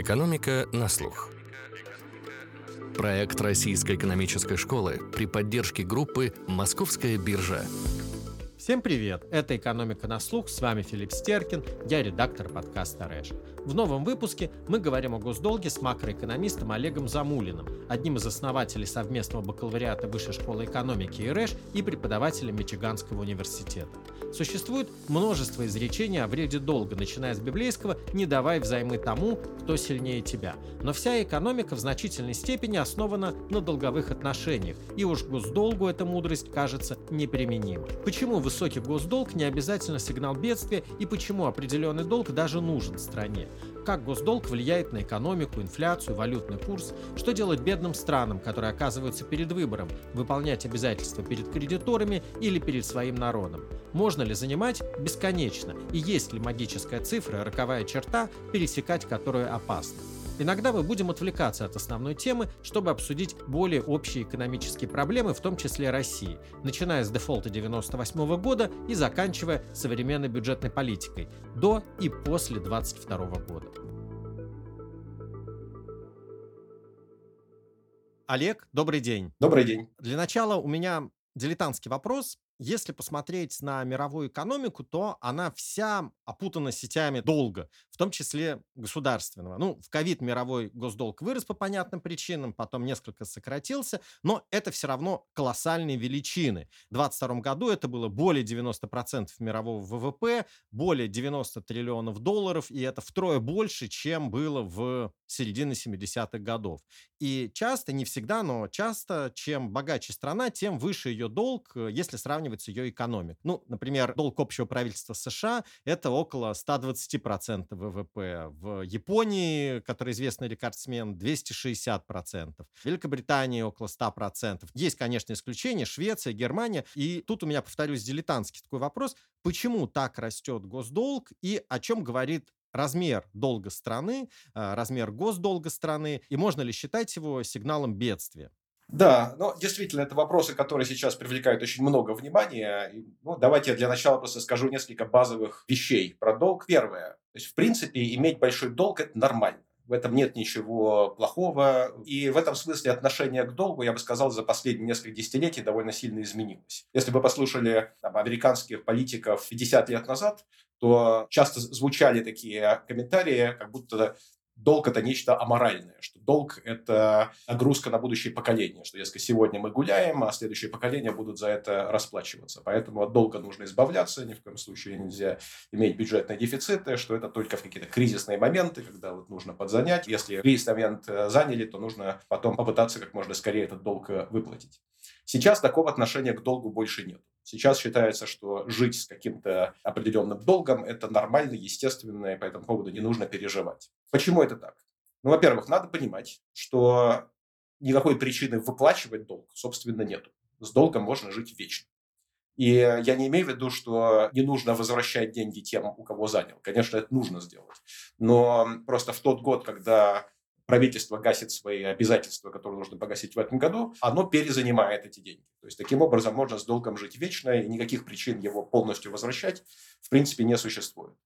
Экономика на слух. Проект Российской экономической школы при поддержке группы «Московская биржа». Всем привет! Это «Экономика на слух», с вами Филипп Стеркин, я редактор подкаста «Рэш». В новом выпуске мы говорим о госдолге с макроэкономистом Олегом Замулиным, одним из основателей совместного бакалавриата Высшей школы экономики и РЭШ и преподавателем Мичиганского университета. Существует множество изречений о вреде долга, начиная с библейского «не давай взаймы тому, кто сильнее тебя». Но вся экономика в значительной степени основана на долговых отношениях, и уж госдолгу эта мудрость кажется неприменима. Почему высокий госдолг не обязательно сигнал бедствия и почему определенный долг даже нужен стране? Как госдолг влияет на экономику, инфляцию, валютный курс, что делать бедным странам, которые оказываются перед выбором, выполнять обязательства перед кредиторами или перед своим народом. Можно ли занимать бесконечно, и есть ли магическая цифра, роковая черта, пересекать которую опасно. Иногда мы будем отвлекаться от основной темы, чтобы обсудить более общие экономические проблемы, в том числе России, начиная с дефолта 1998 года и заканчивая современной бюджетной политикой до и после 2022 года. Олег, добрый день. Добрый день. Для начала у меня дилетантский вопрос. Если посмотреть на мировую экономику, то она вся опутана сетями долга, в том числе государственного. Ну, в ковид мировой госдолг вырос по понятным причинам, потом несколько сократился, но это все равно колоссальные величины. В 2022 году это было более 90% мирового ВВП, более 90 триллионов долларов, и это втрое больше, чем было в середине 70-х годов. И часто, не всегда, но часто, чем богаче страна, тем выше ее долг, э, если сравнивать оценивается ее экономик. Ну, например, долг общего правительства США – это около 120% ВВП. В Японии, который известный рекордсмен, 260%. В Великобритании около 100%. Есть, конечно, исключения, Швеция, Германия. И тут у меня, повторюсь, дилетантский такой вопрос. Почему так растет госдолг и о чем говорит размер долга страны, э, размер госдолга страны, и можно ли считать его сигналом бедствия? Да, но действительно, это вопросы, которые сейчас привлекают очень много внимания. Ну, давайте я для начала просто скажу несколько базовых вещей про долг. Первое. То есть, в принципе, иметь большой долг – это нормально. В этом нет ничего плохого. И в этом смысле отношение к долгу, я бы сказал, за последние несколько десятилетий довольно сильно изменилось. Если бы послушали там, американских политиков 50 лет назад, то часто звучали такие комментарии, как будто долг – это нечто аморальное, что долг – это нагрузка на будущее поколение, что, если сегодня мы гуляем, а следующие поколения будут за это расплачиваться. Поэтому от долга нужно избавляться, ни в коем случае нельзя иметь бюджетные дефициты, что это только в какие-то кризисные моменты, когда вот нужно подзанять. Если кризисный момент э, заняли, то нужно потом попытаться как можно скорее этот долг э, выплатить. Сейчас такого отношения к долгу больше нет. Сейчас считается, что жить с каким-то определенным долгом – это нормально, естественно, и по этому поводу не нужно переживать. Почему это так? Ну, во-первых, надо понимать, что никакой причины выплачивать долг, собственно, нету. С долгом можно жить вечно. И я не имею в виду, что не нужно возвращать деньги тем, у кого занял. Конечно, это нужно сделать. Но просто в тот год, когда правительство гасит свои обязательства, которые нужно погасить в этом году, оно перезанимает эти деньги. То есть таким образом можно с долгом жить вечно, и никаких причин его полностью возвращать в принципе не существует.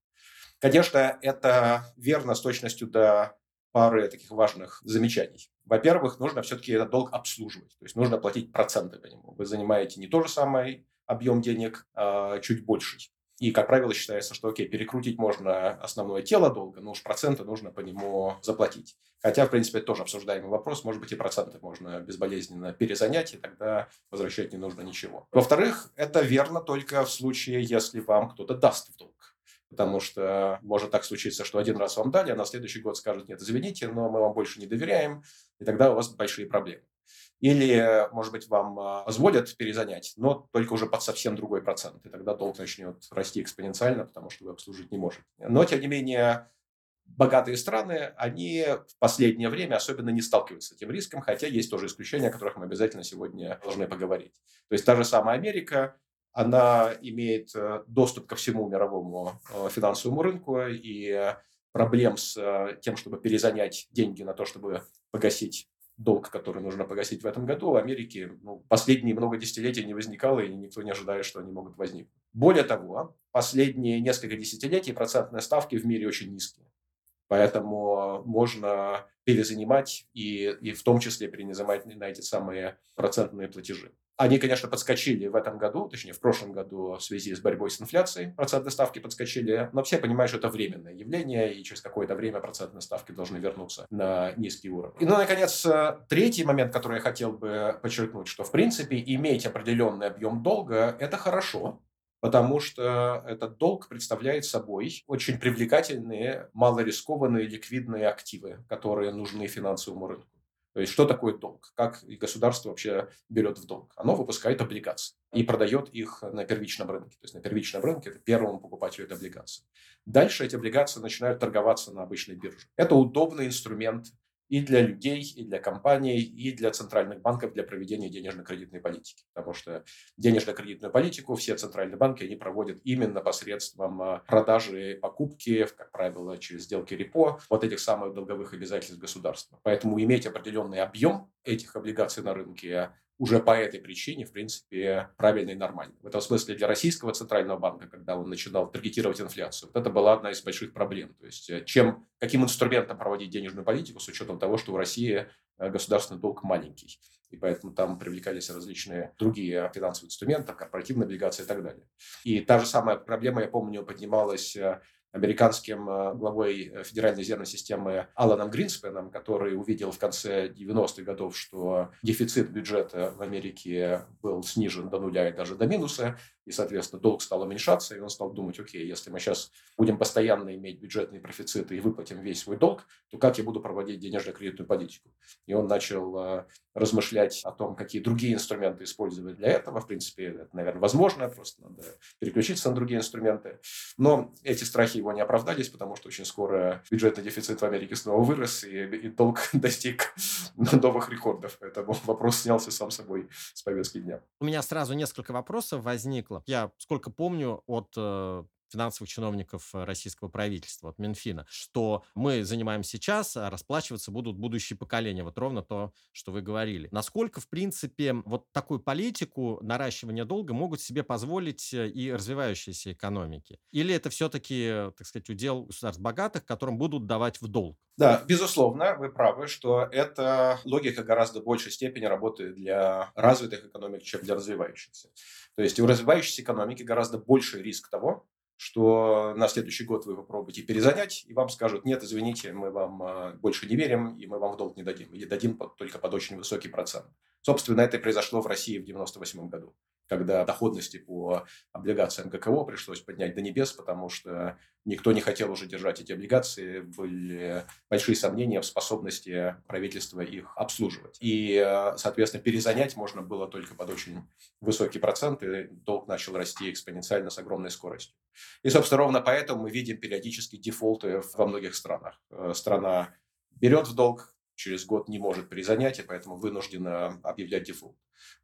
Конечно, это верно с точностью до пары таких важных замечаний. Во-первых, нужно все-таки этот долг обслуживать, то есть нужно платить проценты по нему. Вы занимаете не тот же самый объем денег, а чуть больший. И, как правило, считается, что, окей, перекрутить можно основное тело долга, но уж проценты нужно по нему заплатить. Хотя, в принципе, это тоже обсуждаемый вопрос. Может быть, и проценты можно безболезненно перезанять, и тогда возвращать не нужно ничего. Во-вторых, это верно только в случае, если вам кто-то даст в долг. Потому что может так случиться, что один раз вам дали, а на следующий год скажут, нет, извините, но мы вам больше не доверяем, и тогда у вас большие проблемы. Или, может быть, вам а, позволят перезанять, но только уже под совсем другой процент. И тогда долг начнет расти экспоненциально, потому что вы обслужить не можете. Но, тем не менее, богатые страны, они в последнее время особенно не сталкиваются с этим риском, хотя есть тоже исключения, о которых мы обязательно сегодня должны поговорить. То есть та же самая Америка, она имеет э, доступ ко всему мировому э, финансовому рынку, и проблем с э, тем, чтобы перезанять деньги на то, чтобы погасить долг, который нужно погасить в этом году, в Америке ну, последние много десятилетий не возникало, и никто не ожидает, что они могут возникнуть. Более того, последние несколько десятилетий процентные ставки в мире очень низкие. Поэтому можно перезанимать и, и в том числе перезанимать на эти самые процентные платежи. Они, конечно, подскочили в этом году, точнее, в прошлом году в связи с борьбой с инфляцией. Процентные ставки подскочили, но все понимают, что это временное явление, и через какое-то время процентные ставки должны вернуться на низкий уровень. И, ну, наконец, третий момент, который я хотел бы подчеркнуть, что, в принципе, иметь определенный объем долга – это хорошо, потому что этот долг представляет собой очень привлекательные, малорискованные ликвидные активы, которые нужны финансовому рынку. То есть что такое долг? Как государство вообще берет в долг? Оно выпускает облигации и продает их на первичном рынке. То есть на первичном рынке это первому покупателю этой облигации. Дальше эти облигации начинают торговаться на обычной бирже. Это удобный инструмент и для людей, и для компаний, и для центральных банков для проведения денежно-кредитной политики. Потому что денежно-кредитную политику все центральные банки они проводят именно посредством а, продажи и покупки, как правило, через сделки репо, вот этих самых долговых обязательств государства. Поэтому иметь определенный объем этих облигаций на рынке уже по этой причине, в принципе, правильно и нормально. В этом смысле для российского центрального банка, когда он начинал таргетировать инфляцию, вот это была одна из больших проблем. То есть э, чем, каким инструментом проводить денежную политику с учетом того, что у России э, государственный долг маленький. И поэтому там привлекались различные другие финансовые инструменты, корпоративные облигации и так далее. И та же самая проблема, я помню, поднималась э, американским э, главой э, Федеральной резервной системы Аланом Гринспеном, который увидел в конце 90-х годов, что дефицит бюджета в Америке был снижен до нуля и даже до минуса, и, соответственно, долг стал уменьшаться, и он стал думать, окей, если мы сейчас будем постоянно иметь бюджетные профициты и выплатим весь свой долг, то как я буду проводить денежно-кредитную политику? И он начал э, размышлять о том, какие другие инструменты использовать для этого. В принципе, это, наверное, возможно, просто надо переключиться на другие инструменты. Но эти страхи его не оправдались, потому что очень скоро бюджетный дефицит в Америке снова вырос, и, и долг достиг новых рекордов. Поэтому вопрос снялся сам собой с повестки дня. У меня сразу несколько вопросов возникло. Я, сколько помню, от э, финансовых чиновников э, российского правительства, от Минфина, что мы занимаем сейчас, а расплачиваться будут будущие поколения. Вот ровно то, что вы говорили. Насколько, в принципе, вот такую политику наращивания долга могут себе позволить э, и развивающиеся экономики? Или это все-таки, так сказать, удел государств богатых, которым будут давать в долг? Да, безусловно, вы правы, что эта логика гораздо большей степени работает для развитых экономик, чем для развивающихся. То есть у развивающейся экономики гораздо больший риск того, что на следующий год вы попробуете перезанять, и вам скажут, нет, извините, мы вам а, больше не верим, и мы вам в долг не дадим, или дадим только под очень высокий процент. Собственно, это произошло в России в 1998 году когда доходности по облигациям ГКО пришлось поднять до небес, потому что никто не хотел уже держать эти облигации, были большие сомнения в способности правительства их обслуживать. И, соответственно, перезанять можно было только под очень высокий процент, и долг начал расти экспоненциально с огромной скоростью. И, собственно, ровно поэтому мы видим периодически дефолты во многих странах. Страна берет в долг, через год не может перезанять, и поэтому вынуждена объявлять дефолт.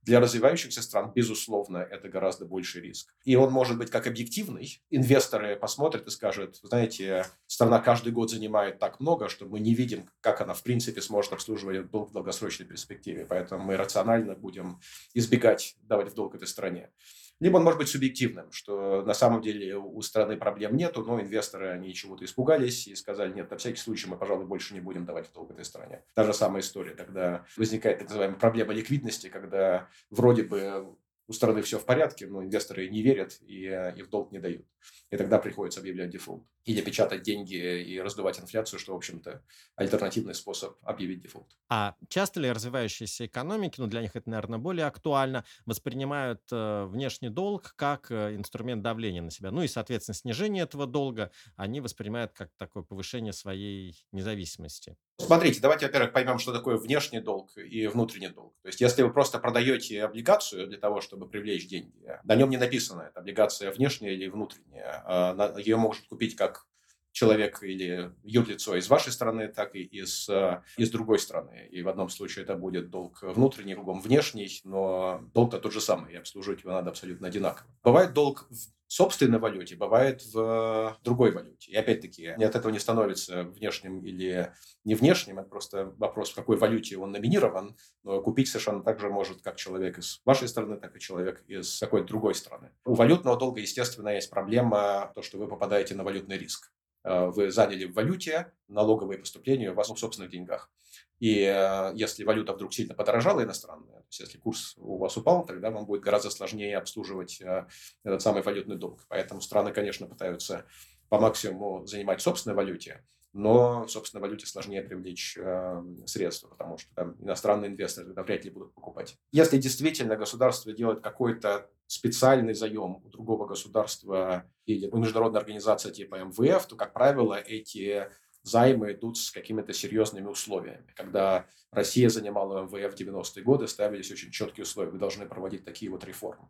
Для развивающихся стран, безусловно, это гораздо больший риск. И он может быть как объективный. Инвесторы посмотрят и скажут, знаете, страна каждый год занимает так много, что мы не видим, как она в принципе сможет обслуживать долг в долгосрочной перспективе. Поэтому мы рационально будем избегать давать в долг этой стране. Либо он может быть субъективным, что на самом деле у страны проблем нету, но инвесторы, они чего-то испугались и сказали, нет, на всякий случай мы, пожалуй, больше не будем давать в долг этой стране. Та же самая история, когда возникает так называемая проблема ликвидности, когда вроде бы у страны все в порядке, но инвесторы не верят и, э, и в долг не дают. И тогда приходится объявлять дефолт. Или печатать деньги и раздувать инфляцию, что, в общем-то, альтернативный способ объявить дефолт. А часто ли развивающиеся экономики, ну, для них это, наверное, более актуально, воспринимают э, внешний долг как э, инструмент давления на себя? Ну и, соответственно, снижение этого долга они воспринимают как такое повышение своей независимости. Смотрите, давайте, во-первых, поймем, что такое внешний долг и внутренний долг. То есть, если вы просто продаете облигацию для того, чтобы привлечь деньги, на нем не написано, это облигация внешняя или внутренняя. А Ее может купить как человек или юрлицо из вашей страны, так и из, э, из другой страны. И в одном случае это будет долг внутренний, в другом внешний, но долг-то тот же самый, и обслуживать его надо абсолютно одинаково. Бывает долг в собственной валюте, бывает в другой валюте. И опять-таки, от этого не становится внешним или не внешним, это просто вопрос, в какой валюте он номинирован, но купить совершенно так же может как человек из вашей страны, так и человек из какой-то другой страны. У валютного долга, естественно, есть проблема, то, что вы попадаете на валютный риск. Вы заняли в валюте, налоговые поступления у вас в собственных деньгах. И э, если валюта вдруг сильно подорожала иностранная, то есть если курс у вас упал, тогда вам будет гораздо сложнее обслуживать э, этот самый валютный долг. Поэтому страны, конечно, пытаются по максимуму занимать в собственной валюте, но в собственной валюте сложнее привлечь э, средства, потому что там иностранные инвесторы тогда вряд ли будут покупать. Если действительно государство делает какой-то специальный заем у другого государства или у международной организации типа МВФ, то, как правило, эти займы идут с какими-то серьезными условиями. Когда Россия занимала МВФ в 90-е годы, ставились очень четкие условия. Вы должны проводить такие вот реформы.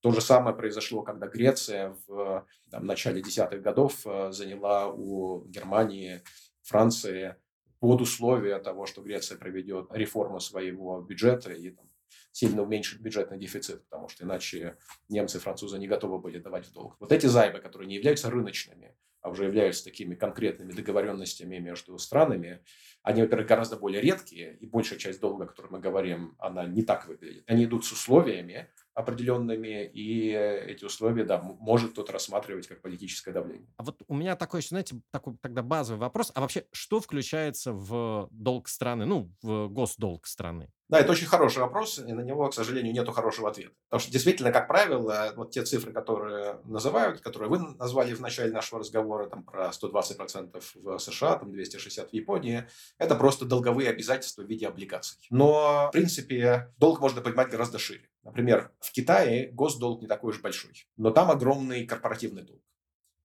То же самое произошло, когда Греция в там, начале десятых годов э, заняла у Германии, Франции под условие того, что Греция проведет реформу своего бюджета и там, сильно уменьшит бюджетный дефицит, потому что иначе немцы и французы не готовы были давать в долг. Вот эти займы, которые не являются рыночными, а уже являются такими конкретными договоренностями между странами, они, во-первых, гораздо более редкие, и большая часть долга, о которой мы говорим, она не так выглядит. Они идут с условиями определенными, и эти условия, да, может кто-то рассматривать как политическое давление. А вот у меня такой, знаете, такой тогда базовый вопрос. А вообще, что включается в долг страны, ну, в госдолг страны? Да, это очень хороший вопрос, и на него, к сожалению, нет хорошего ответа. Потому что действительно, как правило, вот те цифры, которые называют, которые вы назвали в начале нашего разговора, там про 120% в США, там 260 в Японии, это просто долговые обязательства в виде облигаций. Но, в принципе, долг можно понимать гораздо шире. Например, в Китае госдолг не такой уж большой, но там огромный корпоративный долг.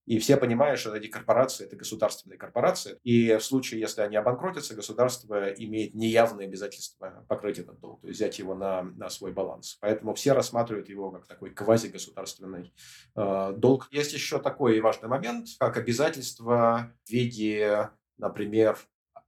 И все понимают, что эти корпорации – это государственные корпорации. И в случае, если они обанкротятся, государство имеет неявные обязательства покрыть этот долг, то есть взять его на, на свой баланс. Поэтому все рассматривают его как такой квазигосударственный э, долг. Есть еще такой важный момент, как обязательство в виде, например,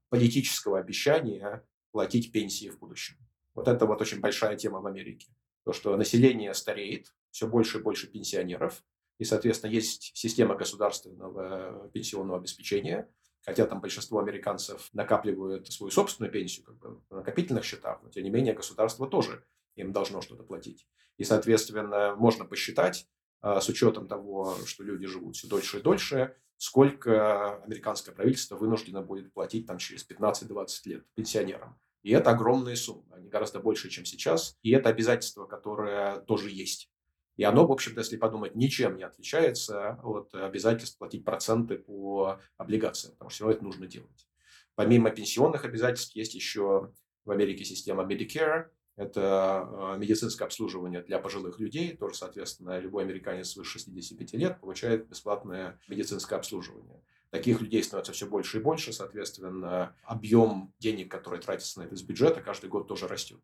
политического обещания платить пенсии в будущем. Вот это вот очень большая тема в Америке. То, что население стареет, все больше и больше пенсионеров, и, соответственно, есть система государственного пенсионного обеспечения, хотя там большинство американцев накапливают свою собственную пенсию как бы, на накопительных счетах, но тем не менее государство тоже им должно что-то платить. И, соответственно, можно посчитать, а, с учетом того, что люди живут все дольше и дольше, сколько американское правительство вынуждено будет платить там через 15-20 лет пенсионерам. И это огромные суммы, они гораздо больше, чем сейчас. И это обязательство, которое тоже есть. И оно, в общем-то, если подумать, ничем не отличается от обязательств платить проценты по облигациям, потому что все равно это нужно делать. Помимо пенсионных обязательств есть еще в Америке система Medicare, это э, медицинское обслуживание для пожилых людей. Тоже, соответственно, любой американец свыше 65 лет получает бесплатное медицинское обслуживание. Таких людей становится все больше и больше, соответственно, объем денег, который тратится на это из бюджета, каждый год тоже растет.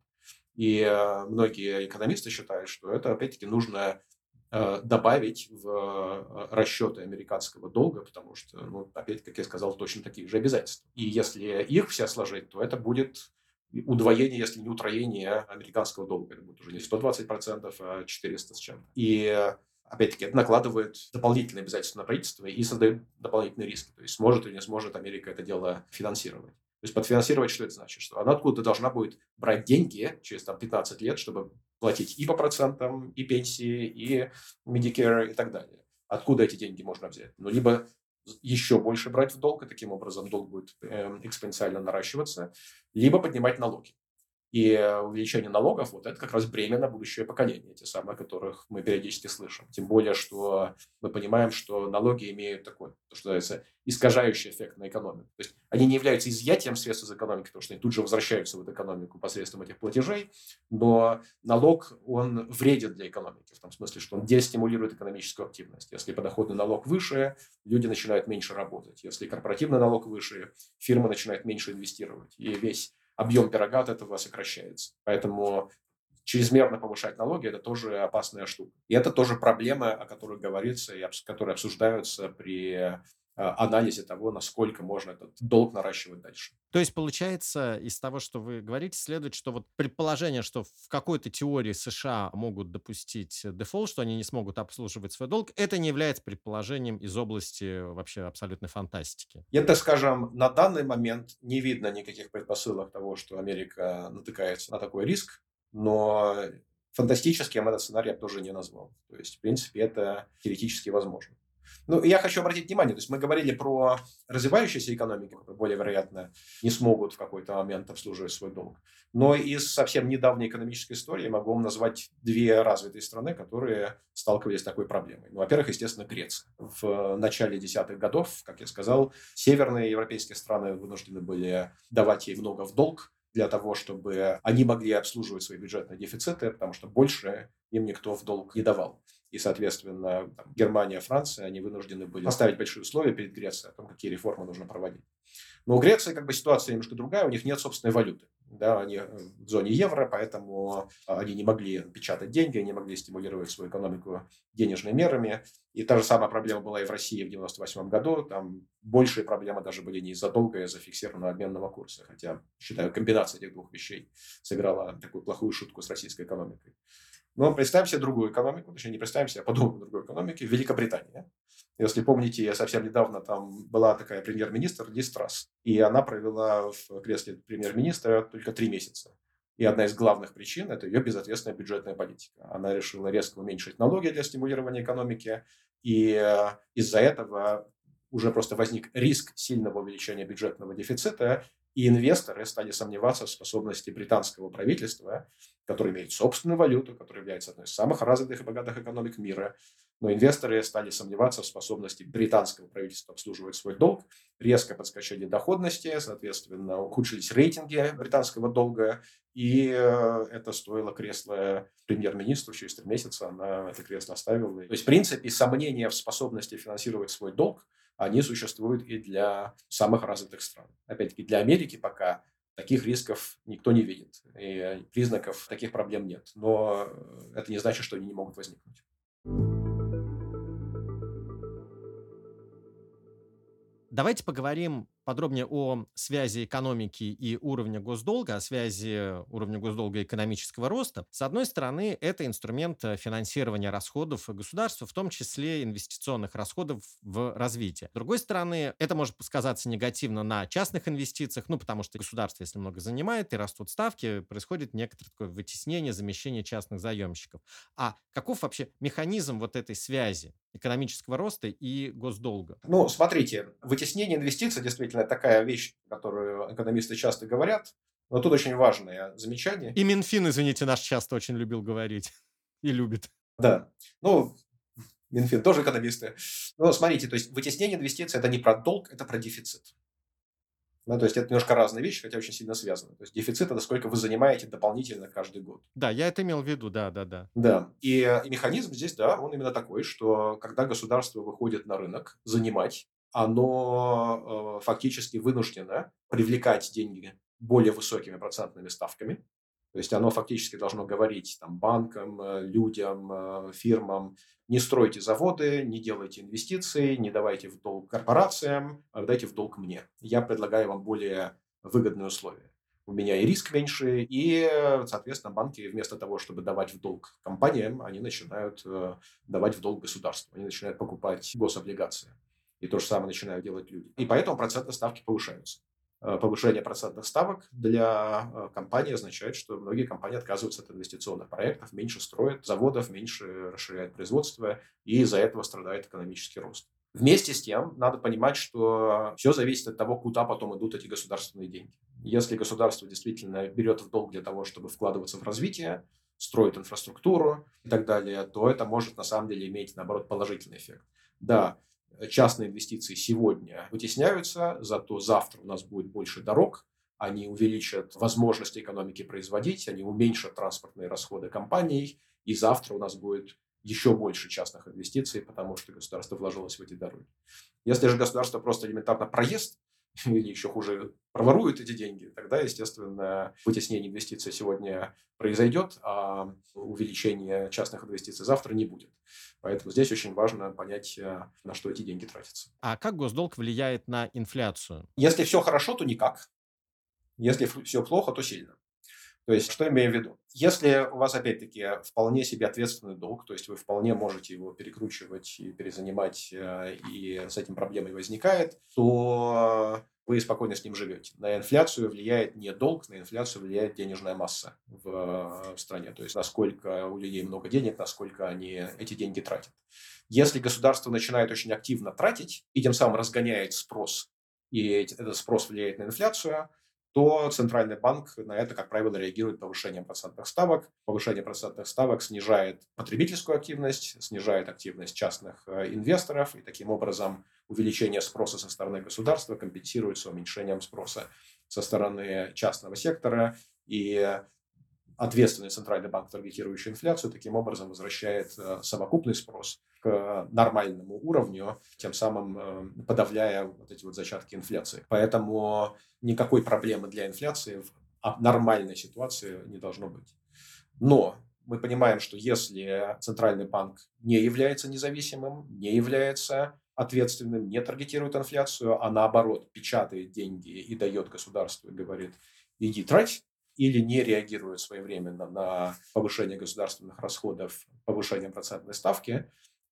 И э, многие экономисты считают, что это, опять-таки, нужно э, добавить в э, расчеты американского долга, потому что, ну, опять, как я сказал, точно такие же обязательства. И если их все сложить, то это будет удвоение, если не утроение американского долга. Это будет уже не 120%, а 400 с чем-то. И опять-таки, это накладывает дополнительные обязательства на правительство и создает дополнительные риски. То есть, сможет или не сможет Америка это дело финансировать. То есть, подфинансировать, что это значит? Что она откуда-то должна будет брать деньги через там, 15 лет, чтобы платить и по процентам, и пенсии, и Medicare и так далее. Откуда эти деньги можно взять? Ну, либо еще больше брать в долг, и таким образом долг будет э, экспоненциально наращиваться, либо поднимать налоги. И увеличение налогов, вот это как раз бремя на будущее поколение, те самые, о которых мы периодически слышим. Тем более, что мы понимаем, что налоги имеют такой, то, что называется, искажающий эффект на экономику. То есть они не являются изъятием средств из экономики, потому что они тут же возвращаются в эту экономику посредством этих платежей, но налог, он вреден для экономики, в том смысле, что он дестимулирует экономическую активность. Если подоходный налог выше, люди начинают меньше работать. Если корпоративный налог выше, фирмы начинают меньше инвестировать. И весь объем пирога от этого сокращается. Поэтому чрезмерно повышать налоги – это тоже опасная штука. И это тоже проблемы, о которых говорится и которые обсуждаются при анализе того, насколько можно этот долг наращивать дальше. То есть, получается, из того, что вы говорите, следует, что вот предположение, что в какой-то теории США могут допустить дефолт, что они не смогут обслуживать свой долг, это не является предположением из области вообще абсолютной фантастики. Это, скажем, на данный момент не видно никаких предпосылок того, что Америка натыкается на такой риск, но фантастическим этот сценарий я тоже не назвал. То есть, в принципе, это теоретически возможно. Ну, я хочу обратить внимание, то есть мы говорили про развивающиеся экономики, которые более вероятно не смогут в какой-то момент обслуживать свой долг. Но из совсем недавней экономической истории могу вам назвать две развитые страны, которые сталкивались с такой проблемой. Ну, во-первых, естественно, Греция. В начале десятых годов, как я сказал, северные европейские страны вынуждены были давать ей много в долг, для того, чтобы они могли обслуживать свои бюджетные дефициты, потому что больше им никто в долг не давал. И, соответственно, там, Германия, Франция, они вынуждены были поставить большие условия перед Грецией о том, какие реформы нужно проводить. Но у Греции как бы ситуация немножко другая, у них нет собственной валюты. Да, они в зоне евро, поэтому они не могли печатать деньги, они не могли стимулировать свою экономику денежными мерами. И та же самая проблема была и в России в 1998 году. Там большие проблемы даже были не из-за долга, а из-за фиксированного обменного курса. Хотя, считаю, комбинация этих двух вещей сыграла такую плохую шутку с российской экономикой. Но представим себе другую экономику, точнее не представим себе, а подумаем другой экономике, Великобритания. Если помните, я совсем недавно там была такая премьер-министр Лиз Трасс, и она провела в кресле премьер-министра только три месяца. И одна из главных причин – это ее безответственная бюджетная политика. Она решила резко уменьшить налоги для стимулирования экономики, и э, из-за этого уже просто возник риск сильного увеличения бюджетного дефицита, и инвесторы стали сомневаться в способности британского правительства, которое имеет собственную валюту, которое является одной из самых развитых и богатых экономик мира, но инвесторы стали сомневаться в способности британского правительства обслуживать свой долг, резко подскочили доходности, соответственно, ухудшились рейтинги британского долга, и э, это стоило кресло премьер-министру. Через три месяца она это кресло оставила. То есть, в принципе, сомнения в способности финансировать свой долг – они существуют и для самых развитых стран. Опять-таки, для Америки пока таких рисков никто не видит, и признаков таких проблем нет. Но это не значит, что они не могут возникнуть. Давайте поговорим подробнее о связи экономики и уровня госдолга, о связи уровня госдолга и экономического роста. С одной стороны, это инструмент э, финансирования расходов государства, в том числе инвестиционных расходов в развитие. С другой стороны, это может сказаться негативно на частных инвестициях, ну, потому что государство, если много занимает и растут ставки, происходит некоторое такое вытеснение, замещение частных заемщиков. А каков вообще механизм вот этой связи экономического роста и госдолга? Ну, смотрите, вытеснение инвестиций действительно действительно такая вещь, которую экономисты часто говорят, но тут очень важное замечание. И Минфин, извините, наш часто очень любил говорить и любит. Да. Ну, Минфин тоже экономисты. Но смотрите, то есть вытеснение инвестиций – это не про долг, это про дефицит. Ну, то есть это немножко разные вещи, хотя очень сильно связаны. То есть дефицит – это сколько вы занимаете дополнительно каждый год. Да, я это имел в виду, да, да, да. Да, и, и механизм здесь, да, он именно такой, что когда государство выходит на рынок занимать оно э, фактически вынуждено привлекать деньги более высокими процентными ставками. То есть оно фактически должно говорить там, банкам, э, людям, э, фирмам, не стройте заводы, не делайте инвестиции, не давайте в долг корпорациям, а дайте в долг мне. Я предлагаю вам более выгодные условия. У меня и риск меньше, и, соответственно, банки вместо того, чтобы давать в долг компаниям, они начинают давать в долг государству, они начинают покупать гособлигации. И то же самое начинают делать люди. И поэтому процентные ставки повышаются. Э, повышение процентных ставок для э, компании означает, что многие компании отказываются от инвестиционных проектов, меньше строят заводов, меньше расширяют производство, и из-за этого страдает экономический рост. Вместе с тем, надо понимать, что все зависит от того, куда потом идут эти государственные деньги. Если государство действительно берет в долг для того, чтобы вкладываться в развитие, строит инфраструктуру и так далее, то это может на самом деле иметь, наоборот, положительный эффект. Да, частные инвестиции сегодня вытесняются, зато завтра у нас будет больше дорог, они увеличат возможности экономики производить, они уменьшат транспортные расходы компаний, и завтра у нас будет еще больше частных инвестиций, потому что государство вложилось в эти дороги. Если же государство просто элементарно проест, или еще хуже, проворуют эти деньги, тогда, естественно, вытеснение инвестиций сегодня произойдет, а увеличение частных инвестиций завтра не будет. Поэтому здесь очень важно понять, э, на что эти деньги тратятся. А как госдолг влияет на инфляцию? Если все хорошо, то никак. Если все плохо, то сильно. То есть, что имею в виду? Если у вас, опять-таки, вполне себе ответственный долг, то есть вы вполне можете его перекручивать и перезанимать, э, и с этим проблемой возникает, то вы спокойно с ним живете. На инфляцию влияет не долг, на инфляцию влияет денежная масса в, в стране. То есть, насколько у людей много денег, насколько они эти деньги тратят. Если государство начинает очень активно тратить и тем самым разгоняет спрос, и этот спрос влияет на инфляцию, то Центральный банк на это, как правило, реагирует повышением процентных ставок. Повышение процентных ставок снижает потребительскую активность, снижает активность частных э, инвесторов, и таким образом увеличение спроса со стороны государства компенсируется уменьшением спроса со стороны частного сектора, и ответственный Центральный банк, таргетирующий инфляцию, таким образом возвращает э, совокупный спрос к нормальному уровню, тем самым э, подавляя вот эти вот зачатки инфляции. Поэтому никакой проблемы для инфляции в нормальной ситуации не должно быть. Но мы понимаем, что если Центральный банк не является независимым, не является ответственным, не таргетирует инфляцию, а наоборот печатает деньги и дает государству и говорит, иди трать, или не реагирует своевременно на повышение государственных расходов повышением процентной ставки,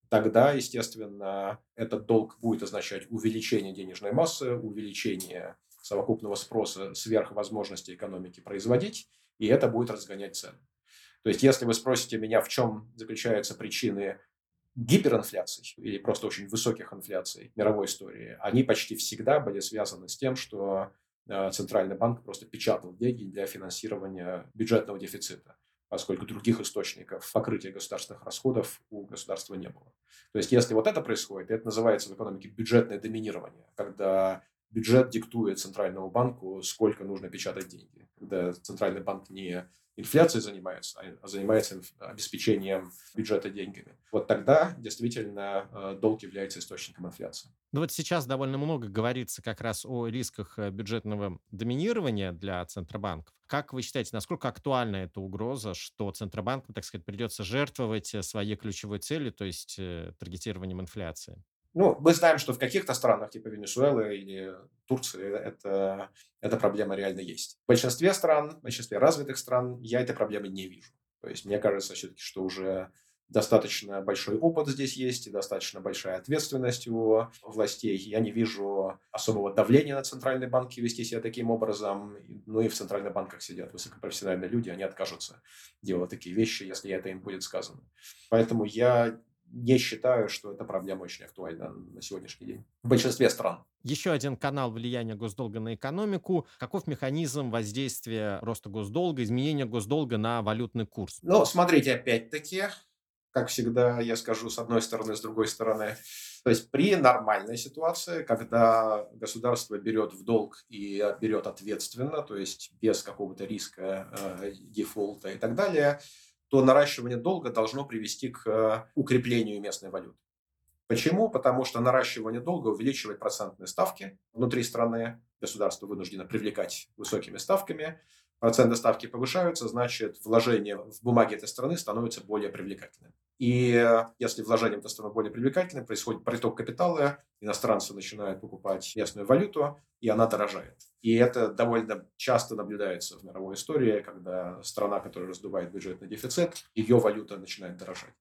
тогда, естественно, этот долг будет означать увеличение денежной массы, увеличение совокупного спроса сверх возможности экономики производить, и это будет разгонять цены. То есть, если вы спросите меня, в чем заключаются причины гиперинфляции или просто очень высоких инфляций мировой истории, они почти всегда были связаны с тем, что Центральный банк просто печатал деньги для финансирования бюджетного дефицита поскольку других источников покрытия государственных расходов у государства не было. То есть, если вот это происходит, это называется в экономике бюджетное доминирование, когда бюджет диктует Центральному банку, сколько нужно печатать деньги. Когда Центральный банк не инфляцией занимается, а занимается обеспечением бюджета деньгами. Вот тогда действительно э, долг является источником инфляции. Ну вот сейчас довольно много говорится как раз о рисках э, бюджетного доминирования для Центробанков. Как вы считаете, насколько актуальна эта угроза, что Центробанку, так сказать, придется жертвовать э, своей ключевой целью, то есть таргетированием инфляции? Ну, мы знаем, что в каких-то странах, типа Венесуэлы или Турции, это, эта проблема реально есть. В большинстве стран, в большинстве развитых стран я этой проблемы не вижу. То есть мне кажется все-таки, что уже достаточно большой опыт здесь есть и достаточно большая ответственность у властей. Я не вижу особого давления на центральные банки вести себя таким образом. Ну и в центральных банках сидят высокопрофессиональные люди, они откажутся делать такие вещи, если это им будет сказано. Поэтому я не считаю, что эта проблема очень актуальна на сегодняшний день в большинстве стран. Еще один канал влияния госдолга на экономику. Каков механизм воздействия роста госдолга, изменения госдолга на валютный курс? Ну, смотрите, опять-таки, как всегда, я скажу с одной стороны, с другой стороны. То есть при нормальной ситуации, когда государство берет в долг и берет ответственно, то есть без какого-то риска э, дефолта и так далее, то наращивание долга должно привести к э, укреплению местной валюты. Почему? Потому что наращивание долга увеличивает процентные ставки внутри страны. Государство вынуждено привлекать высокими ставками. Процентные ставки повышаются, значит, вложение в бумаги этой страны становится более привлекательным. И э, если вложение в эту страну более привлекательным, происходит приток капитала, иностранцы начинают покупать местную валюту, и она дорожает. И это довольно часто наблюдается в мировой истории, когда страна, которая раздувает бюджетный дефицит, ее валюта начинает дорожать.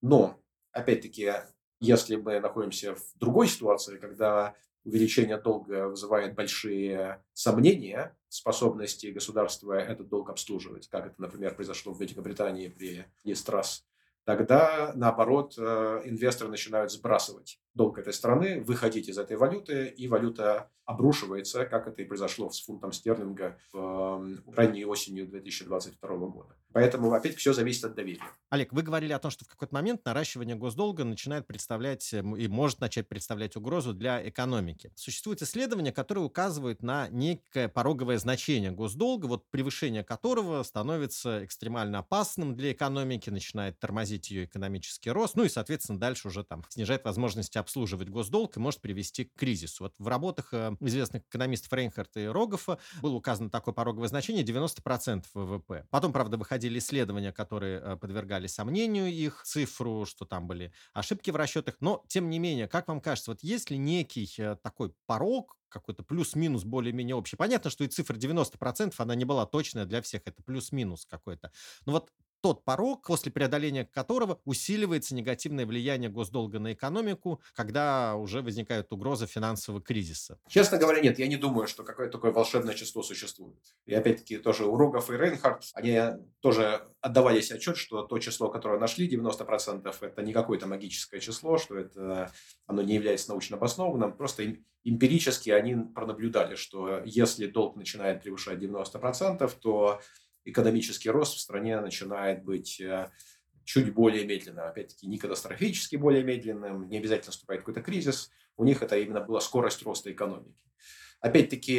Но, опять-таки, если мы находимся в другой ситуации, когда увеличение долга вызывает большие сомнения в способности государства этот долг обслуживать, как это, например, произошло в Великобритании при Естрас, тогда, наоборот, э, инвесторы начинают сбрасывать долг этой страны, выходить из этой валюты, и валюта обрушивается, как это и произошло с фунтом стерлинга в ранней осенью 2022 года. Поэтому, опять, все зависит от доверия. Олег, вы говорили о том, что в какой-то момент наращивание госдолга начинает представлять э, и может начать представлять угрозу для экономики. Существует исследование, которое указывает на некое пороговое значение госдолга, вот превышение которого становится экстремально опасным для экономики, начинает тормозить ее экономический рост, ну и, соответственно, дальше уже там снижает возможности обслуживать госдолг и может привести к кризису. Вот в работах э, известных экономистов Рейнхарта и Рогофа было указано такое пороговое значение 90% ВВП. Потом, правда, выходили исследования, которые э, подвергали сомнению их цифру, что там были ошибки в расчетах. Но, тем не менее, как вам кажется, вот есть ли некий э, такой порог, какой-то плюс-минус более-менее общий. Понятно, что и цифра 90% она не была точная для всех, это плюс-минус какой-то. Но вот тот порог, после преодоления которого усиливается негативное влияние госдолга на экономику, когда уже возникает угроза финансового кризиса? Честно говоря, нет. Я не думаю, что какое-то такое волшебное число существует. И опять-таки тоже у Рогов и Рейнхард, они тоже отдавали себе отчет, что то число, которое нашли, 90%, это не какое-то магическое число, что это оно не является научно обоснованным. Просто эмпирически они пронаблюдали, что если долг начинает превышать 90%, то экономический рост в стране начинает быть э, чуть более медленным. Опять-таки, не катастрофически более медленным, не обязательно наступает какой-то кризис. У них это именно была скорость роста экономики. Опять-таки,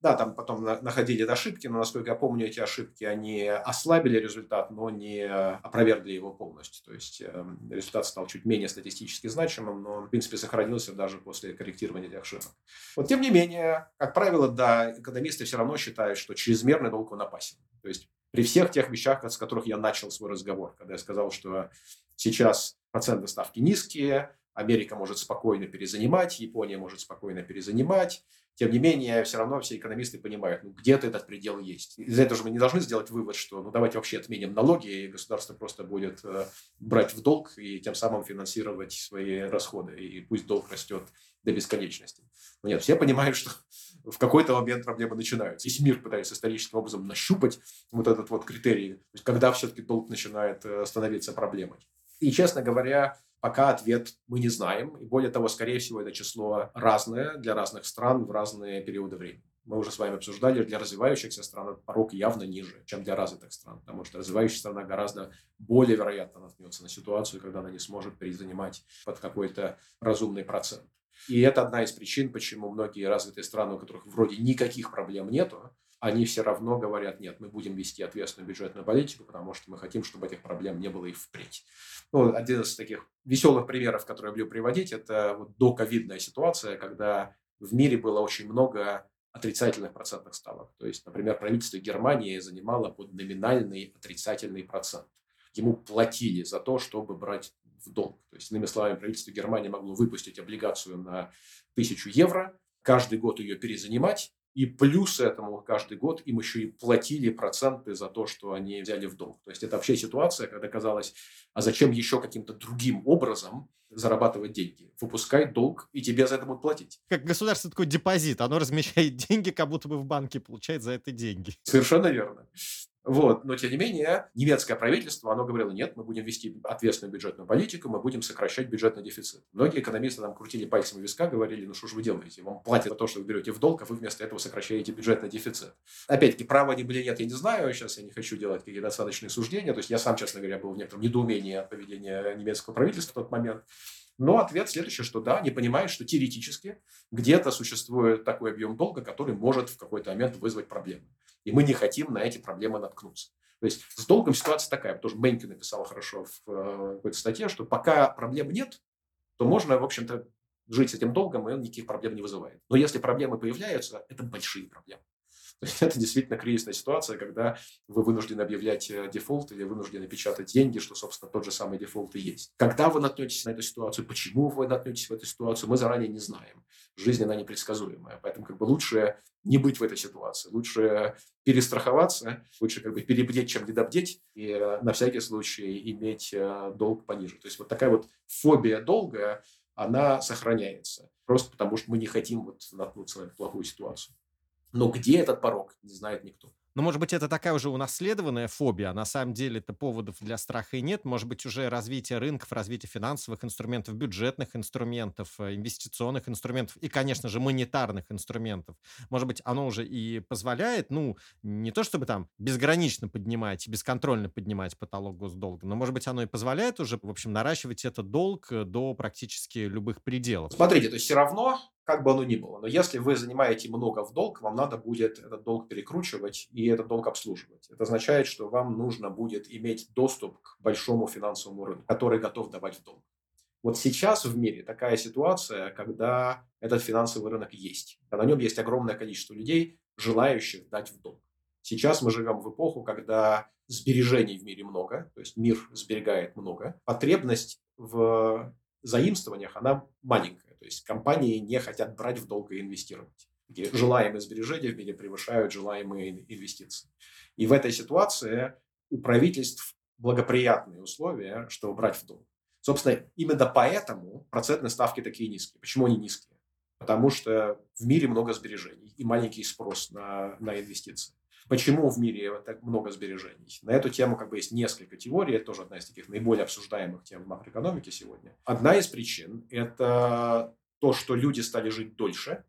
да, там потом находили ошибки, но, насколько я помню, эти ошибки, они ослабили результат, но не опровергли его полностью. То есть эм, результат стал чуть менее статистически значимым, но, в принципе, сохранился даже после корректирования этих ошибок. Вот, тем не менее, как правило, да, экономисты все равно считают, что чрезмерный долг он опасен. То есть при всех тех вещах, с которых я начал свой разговор, когда я сказал, что сейчас процентные ставки низкие, Америка может спокойно перезанимать, Япония может спокойно перезанимать, тем не менее, все равно все экономисты понимают, ну, где-то этот предел есть. Из этого же мы не должны сделать вывод, что ну, давайте вообще отменим налоги, и государство просто будет э, брать в долг и тем самым финансировать свои расходы, и пусть долг растет до бесконечности. Но нет, все понимают, что в какой-то момент проблемы начинаются. Весь мир пытается историческим образом нащупать вот этот вот критерий, когда все-таки долг начинает э, становиться проблемой. И, честно говоря, Пока ответ мы не знаем. И более того, скорее всего, это число разное для разных стран в разные периоды времени. Мы уже с вами обсуждали, для развивающихся стран порог явно ниже, чем для развитых стран, потому что развивающая страна гораздо более вероятно наткнется на ситуацию, когда она не сможет перезанимать под какой-то разумный процент. И это одна из причин, почему многие развитые страны, у которых вроде никаких проблем нету, они все равно говорят, нет, мы будем вести ответственную бюджетную политику, потому что мы хотим, чтобы этих проблем не было и впредь. Ну, один из таких веселых примеров, который я люблю приводить, это вот доковидная ситуация, когда в мире было очень много отрицательных процентных ставок. То есть, например, правительство Германии занимало под номинальный отрицательный процент. Ему платили за то, чтобы брать в долг. То есть, иными словами, правительство Германии могло выпустить облигацию на тысячу евро, каждый год ее перезанимать, и плюс этому каждый год им еще и платили проценты за то, что они взяли в долг. То есть это вообще ситуация, когда казалось, а зачем еще каким-то другим образом зарабатывать деньги? Выпускай долг, и тебе за это будут платить. Как государство такой депозит, оно размещает деньги, как будто бы в банке получает за это деньги. Совершенно верно. Вот. Но, тем не менее, немецкое правительство, оно говорило, нет, мы будем вести ответственную бюджетную политику, мы будем сокращать бюджетный дефицит. Многие экономисты там крутили пальцем в виска, говорили, ну что же вы делаете, вам платят за то, что вы берете в долг, а вы вместо этого сокращаете бюджетный дефицит. Опять-таки, право они были нет, я не знаю, сейчас я не хочу делать какие-то достаточные суждения, то есть я сам, честно говоря, был в некотором недоумении от поведения немецкого правительства в тот момент. Но ответ следующий, что да, они понимают, что теоретически где-то существует такой объем долга, который может в какой-то момент вызвать проблемы. И мы не хотим на эти проблемы наткнуться. То есть с долгом ситуация такая, потому что Мэнкью написал хорошо в э, какой-то статье, что пока проблем нет, то можно, в общем-то, жить с этим долгом, и он никаких проблем не вызывает. Но если проблемы появляются, это большие проблемы. То есть это действительно кризисная ситуация, когда вы вынуждены объявлять э, дефолт или вынуждены печатать деньги, что, собственно, тот же самый дефолт и есть. Когда вы наткнетесь на эту ситуацию, почему вы наткнетесь в эту ситуацию, мы заранее не знаем. Жизнь, она непредсказуемая. Поэтому как бы лучше не быть в этой ситуации. Лучше перестраховаться, лучше как бы перебдеть, чем недобдеть, и э, на всякий случай иметь э, долг пониже. То есть вот такая вот фобия долга, она сохраняется. Просто потому, что мы не хотим вот наткнуться на эту плохую ситуацию. Но где этот порог, не знает никто. Но, может быть, это такая уже унаследованная фобия, а на самом деле это поводов для страха и нет. Может быть, уже развитие рынков, развитие финансовых инструментов, бюджетных инструментов, э, инвестиционных инструментов и, конечно же, монетарных инструментов. Может быть, оно уже и позволяет, ну, не то чтобы там безгранично поднимать, бесконтрольно поднимать потолок госдолга, но, может быть, оно и позволяет уже, в общем, наращивать этот долг э, до практически любых пределов. Смотрите, то есть все равно как бы оно ни было. Но если вы занимаете много в долг, вам надо будет этот долг перекручивать и этот долг обслуживать. Это означает, что вам нужно будет иметь доступ к большому финансовому рынку, который готов давать в долг. Вот сейчас в мире такая ситуация, когда этот финансовый рынок есть. А на нем есть огромное количество людей, желающих дать в долг. Сейчас мы живем в эпоху, когда сбережений в мире много, то есть мир сберегает много. Потребность в заимствованиях, она маленькая. То есть компании не хотят брать в долг и инвестировать. Такие желаемые сбережения в мире превышают желаемые инвестиции. И в этой ситуации у правительств благоприятные условия, чтобы брать в долг. Собственно, именно поэтому процентные ставки такие низкие. Почему они низкие? Потому что в мире много сбережений и маленький спрос на, на инвестиции. Почему в мире так много сбережений? На эту тему как бы есть несколько теорий. Это тоже одна из таких наиболее обсуждаемых тем в макроэкономике сегодня. Одна из причин – это то, что люди стали жить дольше,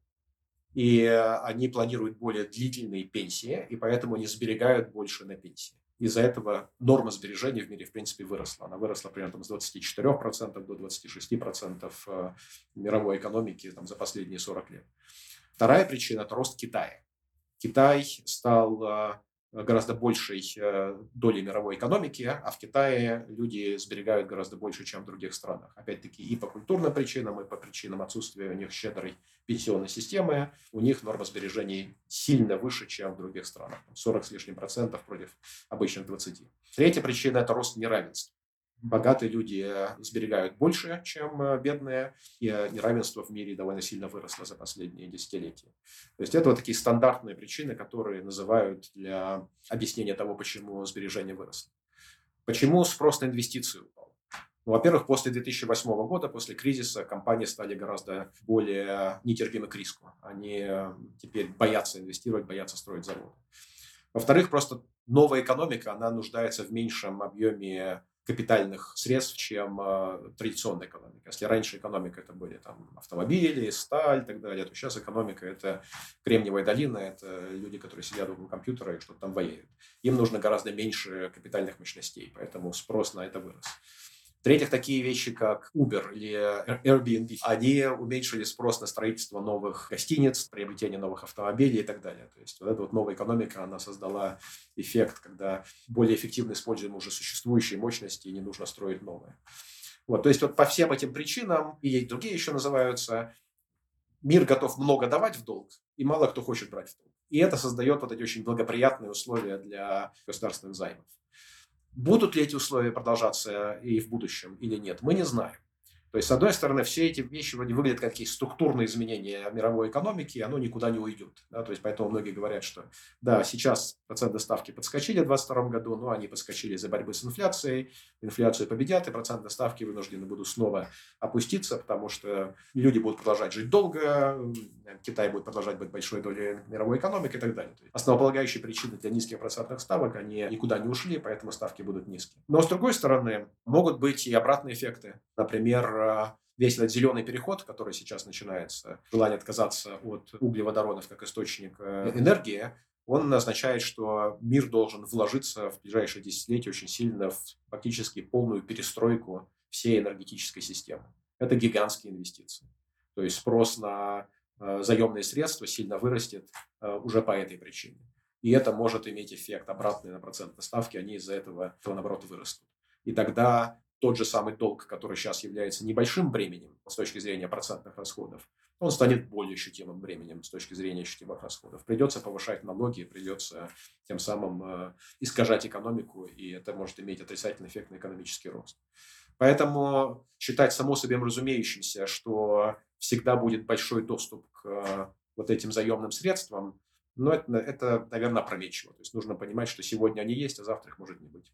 и они планируют более длительные пенсии, и поэтому они сберегают больше на пенсии. Из-за этого норма сбережений в мире, в принципе, выросла. Она выросла примерно с 24% до 26% э, мировой экономики там, за последние 40 лет. Вторая причина – это рост Китая. Китай стал э, гораздо большей э, долей мировой экономики, а в Китае люди сберегают гораздо больше, чем в других странах. Опять-таки и по культурным причинам, и по причинам отсутствия у них щедрой пенсионной системы, у них норма сбережений сильно выше, чем в других странах. 40 с лишним процентов против обычных 20. Третья причина – это рост неравенства. Богатые люди э, сберегают больше, чем э, бедные, и э, неравенство в мире довольно сильно выросло за последние десятилетия. То есть это вот такие стандартные причины, которые называют для объяснения того, почему сбережения выросли. Почему спрос на инвестиции упал? Ну, во-первых, после 2008 года, после кризиса, компании стали гораздо более нетерпимы к риску. Они теперь боятся инвестировать, боятся строить заводы. Во-вторых, просто новая экономика, она нуждается в меньшем объеме капитальных средств, чем э, традиционная экономика. Если раньше экономика это были там, автомобили, сталь и так далее, то сейчас экономика это Кремниевая долина, это люди, которые сидят около компьютера и что-то там воюют. Им нужно гораздо меньше капитальных мощностей, поэтому спрос на это вырос. В-третьих, такие вещи, как Uber или Airbnb, они уменьшили спрос на строительство новых гостиниц, приобретение новых автомобилей и так далее. То есть вот эта вот новая экономика, она создала эффект, когда более эффективно используем уже существующие мощности и не нужно строить новые. Вот, то есть вот по всем этим причинам, и другие еще называются, мир готов много давать в долг, и мало кто хочет брать в долг. И это создает вот эти очень благоприятные условия для государственных займов. Будут ли эти условия продолжаться и в будущем или нет, мы не знаем. То есть, с одной стороны, все эти вещи вроде выглядят как какие-то структурные изменения мировой экономики, и оно никуда не уйдет. Да? То есть, поэтому многие говорят, что да, сейчас процентные ставки подскочили в 2022 году, но они подскочили из-за борьбы с инфляцией. Инфляцию победят, и процентные ставки вынуждены будут снова опуститься, потому что люди будут продолжать жить долго, Китай будет продолжать быть большой долей мировой экономики и так далее. То есть, основополагающие причины для низких процентных ставок, они никуда не ушли, поэтому ставки будут низкие. Но, с другой стороны, могут быть и обратные эффекты. Например, весь этот зеленый переход, который сейчас начинается, желание отказаться от углеводородов как источник э, энергии, он означает, что мир должен вложиться в ближайшие десятилетия очень сильно в фактически полную перестройку всей энергетической системы. Это гигантские инвестиции. То есть спрос на э, заемные средства сильно вырастет э, уже по этой причине. И это может иметь эффект обратный на процентные ставки, они из-за этого, наоборот, вырастут. И тогда тот же самый долг, который сейчас является небольшим бременем с точки зрения процентных расходов, он станет более ощутимым бременем с точки зрения ощутимых расходов. Придется повышать налоги, придется тем самым э, искажать экономику, и это может иметь отрицательный эффект на экономический рост. Поэтому считать само собой разумеющимся, что всегда будет большой доступ к э, вот этим заемным средствам, но это, это, наверное, опрометчиво. То есть нужно понимать, что сегодня они есть, а завтра их может не быть.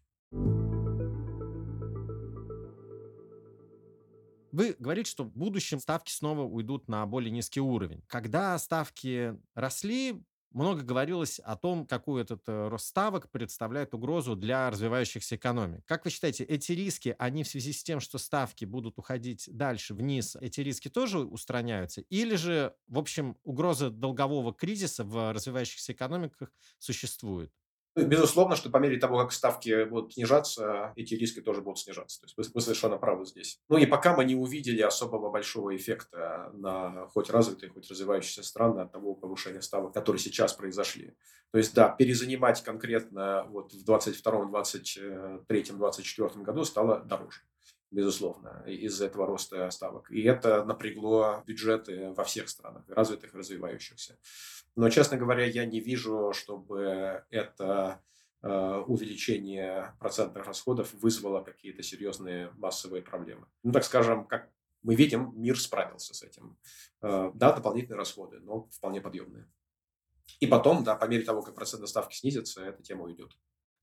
Вы говорите, что в будущем ставки снова уйдут на более низкий уровень. Когда ставки росли, много говорилось о том, какую этот э, рост ставок представляет угрозу для развивающихся экономик. Как вы считаете, эти риски, они в связи с тем, что ставки будут уходить дальше вниз, эти риски тоже устраняются? Или же, в общем, угроза долгового кризиса в развивающихся экономиках существует? Ну, безусловно, что по мере того, как ставки будут снижаться, эти риски тоже будут снижаться. То есть вы, вы совершенно правы здесь. Ну и пока мы не увидели особого большого эффекта на хоть развитые, хоть развивающиеся страны от того повышения ставок, которые сейчас произошли. То есть, да, перезанимать конкретно вот в 22, 23, 24 году стало дороже безусловно, из-за этого роста ставок. И это напрягло бюджеты во всех странах, развитых и развивающихся. Но, честно говоря, я не вижу, чтобы это э, увеличение процентных расходов вызвало какие-то серьезные массовые проблемы. Ну, так скажем, как мы видим, мир справился с этим. Э, да, дополнительные расходы, но вполне подъемные. И потом, да, по мере того, как процентные ставки снизятся, эта тема уйдет.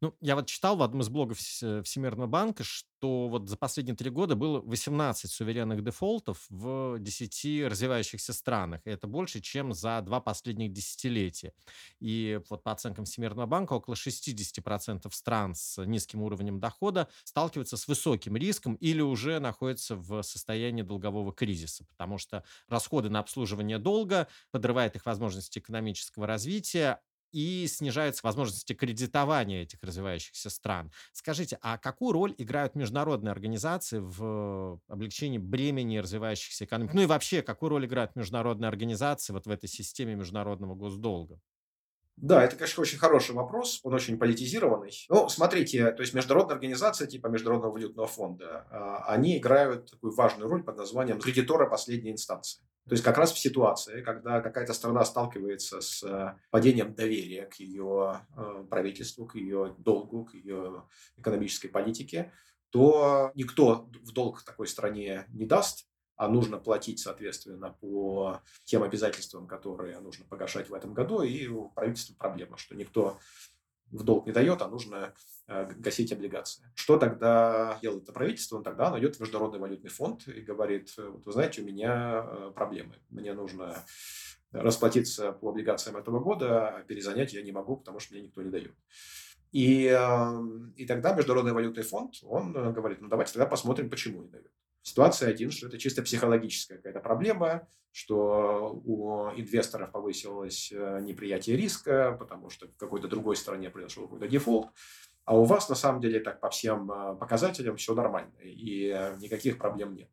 Ну, я вот читал в одном из блогов Всемирного банка, что вот за последние три года было 18 суверенных дефолтов в 10 развивающихся странах. И это больше, чем за два последних десятилетия. И вот по оценкам Всемирного банка, около 60% стран с низким уровнем дохода сталкиваются с высоким риском или уже находятся в состоянии долгового кризиса, потому что расходы на обслуживание долга подрывают их возможности экономического развития, и снижаются возможности кредитования этих развивающихся стран. Скажите, а какую роль играют международные организации в облегчении бремени развивающихся экономик? Ну и вообще, какую роль играют международные организации вот в этой системе международного госдолга? Да, это, конечно, очень хороший вопрос, он очень политизированный. Ну, смотрите, то есть международные организации типа Международного валютного фонда, а, они играют такую важную роль под названием кредитора последней инстанции. То есть как раз в ситуации, когда какая-то страна сталкивается с э, падением доверия к ее э, правительству, к ее долгу, к ее экономической политике, то никто в долг такой стране не даст, а нужно платить, соответственно, по тем обязательствам, которые нужно погашать в этом году, и у правительства проблема, что никто в долг не дает, а нужно э, гасить облигации. Что тогда делает это правительство? Он тогда оно идет в Международный валютный фонд и говорит, вот вы знаете, у меня э, проблемы, мне нужно расплатиться по облигациям этого года, а перезанять я не могу, потому что мне никто не дает. И, э, и тогда Международный валютный фонд, он говорит, ну давайте тогда посмотрим, почему не дает. Ситуация один, что это чисто психологическая какая-то проблема, что у инвесторов повысилось э, неприятие риска, потому что в какой-то другой стране произошел какой-то дефолт, а у вас на самом деле так по всем э, показателям все нормально, и э, никаких проблем нет.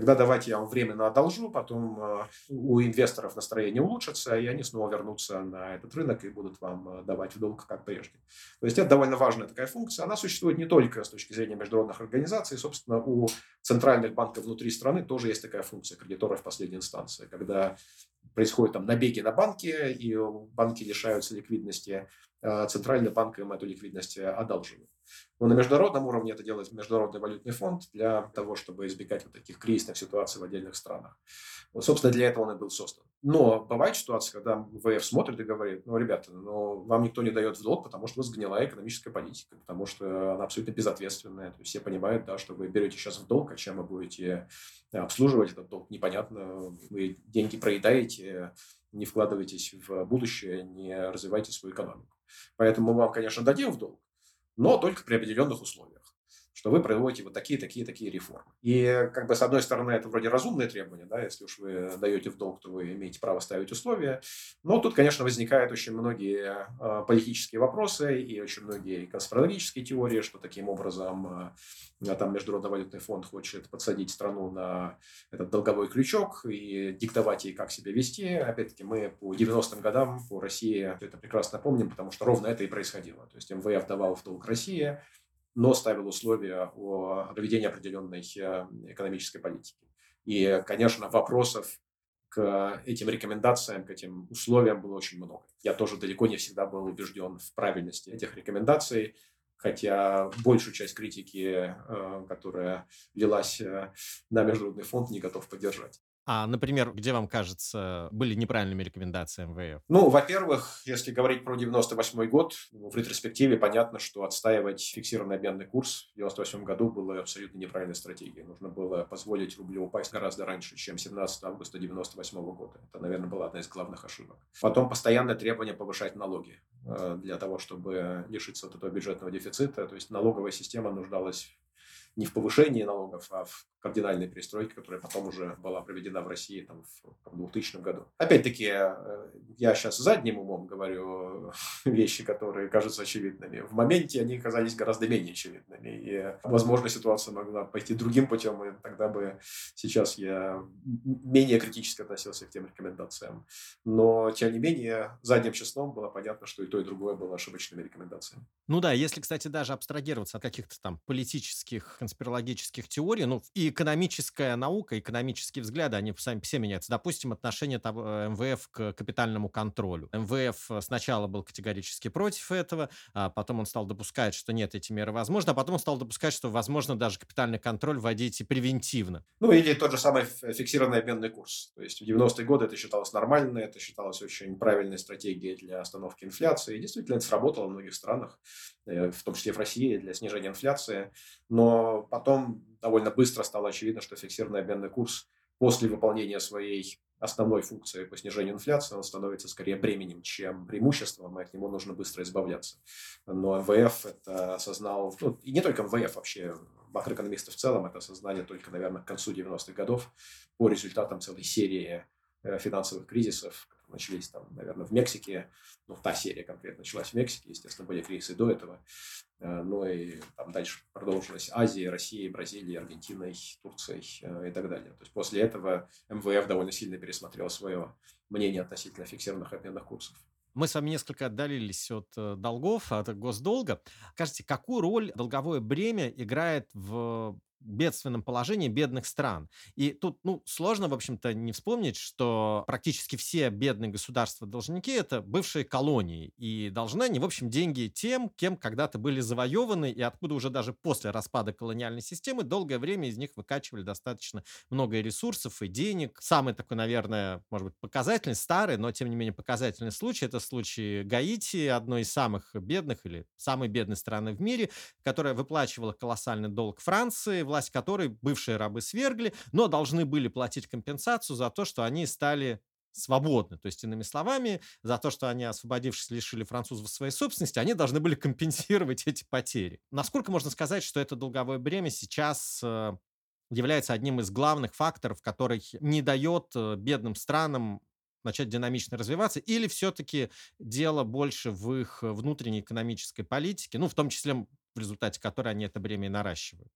Тогда давайте я вам временно одолжу, потом э, у инвесторов настроение улучшится, и они снова вернутся на этот рынок и будут вам давать в долг, как прежде. То есть это довольно важная такая функция. Она существует не только с точки зрения международных организаций. Собственно, у центральных банков внутри страны тоже есть такая функция кредитора в последней инстанции, когда происходят там набеги на банки, и банки лишаются ликвидности, а центральный банк им эту ликвидность одалживает. Но на международном уровне это делает Международный валютный фонд для того, чтобы избегать вот таких кризисных ситуаций в отдельных странах. Вот, собственно, для этого он и был создан. Но бывает ситуация, когда ВФ смотрит и говорит, ну, ребята, ну, вам никто не дает в долг, потому что у вас гнилая экономическая политика, потому что она абсолютно безответственная. То есть все понимают, да, что вы берете сейчас в долг, а чем вы будете обслуживать этот долг, непонятно. Вы деньги проедаете, не вкладываетесь в будущее, не развиваете свою экономику. Поэтому мы вам, конечно, дадим в долг, но только при определенных условиях что вы проводите вот такие, такие, такие реформы. И как бы с одной стороны это вроде разумные требования, да, если уж вы даете в долг, то вы имеете право ставить условия. Но тут, конечно, возникают очень многие э, политические вопросы и очень многие конспирологические теории, что таким образом э, там Международный валютный фонд хочет подсадить страну на этот долговой крючок и диктовать ей, как себя вести. Опять-таки, мы по 90-м годам по России это прекрасно помним, потому что ровно это и происходило. То есть МВФ давал в долг России, но ставил условия о проведении определенной э, экономической политики. И, конечно, вопросов к этим рекомендациям, к этим условиям было очень много. Я тоже далеко не всегда был убежден в правильности этих рекомендаций, хотя большую часть критики, э, которая велась э, на Международный фонд, не готов поддержать. А, например, где вам кажется, были неправильными рекомендации МВФ? Ну, во-первых, если говорить про 98 год, в ретроспективе понятно, что отстаивать фиксированный обменный курс в 98 году было абсолютно неправильной стратегией. Нужно было позволить рублю упасть гораздо раньше, чем 17 августа 98 года. Это, наверное, была одна из главных ошибок. Потом постоянное требование повышать налоги э, для того, чтобы лишиться вот этого бюджетного дефицита. То есть налоговая система нуждалась не в повышении налогов, а в кардинальной перестройке, которая потом уже была проведена в России там, в 2000 году. Опять-таки, э, я сейчас задним умом говорю вещи, которые кажутся очевидными. В моменте они казались гораздо менее очевидными. И, возможно, ситуация могла пойти другим путем, и тогда бы сейчас я менее критически относился к тем рекомендациям. Но, тем не менее, задним числом было понятно, что и то, и другое было ошибочными рекомендациями. Ну да, если, кстати, даже абстрагироваться от каких-то там политических, конспирологических теорий, ну и экономическая наука, экономические взгляды, они сами все меняются. Допустим, отношение того, э, МВФ к капитальному контролю. МВФ э, сначала был категорически против этого, а потом он стал допускать, что нет, эти меры возможны, а потом он стал допускать, что возможно даже капитальный контроль вводить и превентивно. Ну, или тот же самый фиксированный обменный курс. То есть в 90-е годы это считалось нормальной, это считалось очень правильной стратегией для остановки инфляции. И действительно, это сработало в многих странах. Э, в том числе в России, для снижения инфляции. Но потом довольно быстро стало очевидно, что фиксированный обменный курс после выполнения своей основной функции по снижению инфляции, он становится скорее бременем, чем преимуществом, и от него нужно быстро избавляться. Но МВФ это осознал, ну, и не только МВФ, вообще макроэкономисты в целом это осознали только, наверное, к концу 90-х годов по результатам целой серии э, финансовых кризисов, начались там, наверное, в Мексике, ну, та серия конкретно началась в Мексике, естественно, были кризисы до этого, э, но и там дальше продолжилась Азия, Россия, Бразилия, Аргентиной, Турцией э, и так далее. То есть после этого МВФ довольно сильно пересмотрел свое мнение относительно фиксированных обменных курсов. Мы с вами несколько отдалились от долгов, от госдолга. Скажите, какую роль долговое бремя играет в бедственном положении бедных стран. И тут, ну, сложно, в общем-то, не вспомнить, что практически все бедные государства-должники – это бывшие колонии. И должны они, в общем, деньги тем, кем когда-то были завоеваны, и откуда уже даже после распада колониальной системы долгое время из них выкачивали достаточно много ресурсов и денег. Самый такой, наверное, может быть, показательный, старый, но, тем не менее, показательный случай – это случай Гаити, одной из самых бедных или самой бедной страны в мире, которая выплачивала колоссальный долг Франции, власть которой бывшие рабы свергли, но должны были платить компенсацию за то, что они стали свободны. То есть, иными словами, за то, что они, освободившись, лишили французов своей собственности, они должны были компенсировать эти потери. Насколько можно сказать, что это долговое бремя сейчас э, является одним из главных факторов, который не дает э, бедным странам начать динамично развиваться, или все-таки дело больше в их внутренней экономической политике, ну, в том числе в результате которой они это бремя и наращивают?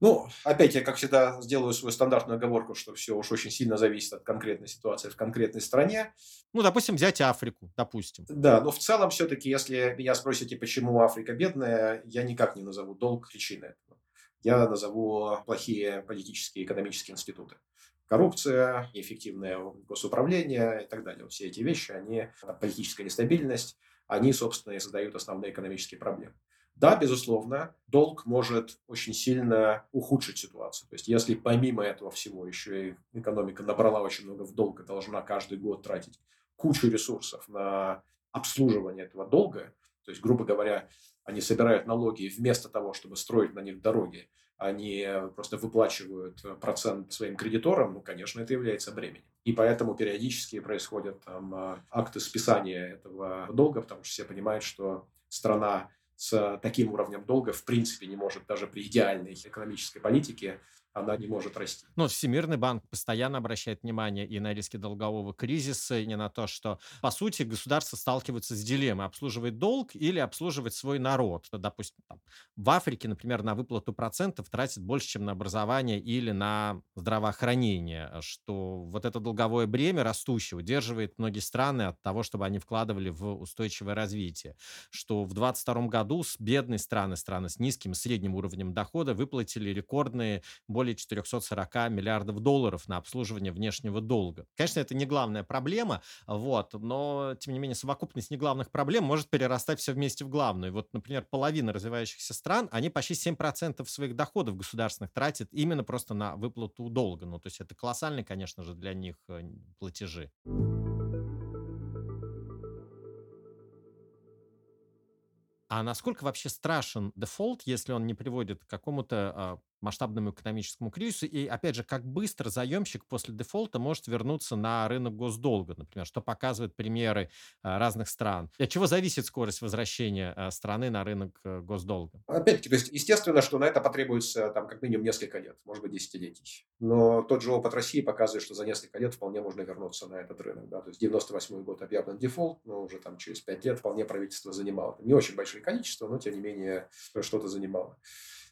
Ну, опять я, как всегда, сделаю свою стандартную оговорку, что все уж очень сильно зависит от конкретной ситуации в конкретной стране. Ну, допустим, взять Африку, допустим. Да, но в целом все-таки, если меня спросите, почему Африка бедная, я никак не назову долг причиной этого. Я назову плохие политические и экономические институты. Коррупция, неэффективное госуправление и так далее. Все эти вещи, они, политическая нестабильность, они, собственно, и создают основные экономические проблемы. Да, безусловно, долг может очень сильно ухудшить ситуацию. То есть, если помимо этого всего еще и экономика набрала очень много в долг и должна каждый год тратить кучу ресурсов на обслуживание этого долга, то есть, грубо говоря, они собирают налоги вместо того, чтобы строить на них дороги, они просто выплачивают процент своим кредиторам, ну, конечно, это является бременем. И поэтому периодически происходят там, акты списания этого долга, потому что все понимают, что страна с таким уровнем долга в принципе не может даже при идеальной экономической политике она не может расти. Ну, Всемирный банк постоянно обращает внимание и на риски долгового кризиса, и не на то, что, по сути, государство сталкивается с дилеммой обслуживать долг или обслуживать свой народ. Допустим, там, в Африке, например, на выплату процентов тратит больше, чем на образование или на здравоохранение, что вот это долговое бремя растущее удерживает многие страны от того, чтобы они вкладывали в устойчивое развитие. Что в 2022 году с бедной страны, страны с низким и средним уровнем дохода выплатили рекордные более более 440 миллиардов долларов на обслуживание внешнего долга. Конечно, это не главная проблема, вот, но, тем не менее, совокупность неглавных проблем может перерастать все вместе в главную. Вот, например, половина развивающихся стран, они почти 7% своих доходов государственных тратят именно просто на выплату долга. Ну, то есть это колоссальные, конечно же, для них э, платежи. А насколько вообще страшен дефолт, если он не приводит к какому-то а, масштабному экономическому кризису. И, опять же, как быстро заемщик после дефолта может вернуться на рынок госдолга, например, что показывают примеры а, разных стран. И от чего зависит скорость возвращения а, страны на рынок э, госдолга? Опять-таки, то есть, естественно, что на это потребуется там как минимум несколько лет, может быть, десятилетий. Но тот же опыт России показывает, что за несколько лет вполне можно вернуться на этот рынок. Да? То есть, 98 год объявлен дефолт, но уже там через 5 лет вполне правительство занимало. Не очень большое количество, но, тем не менее, что-то занимало.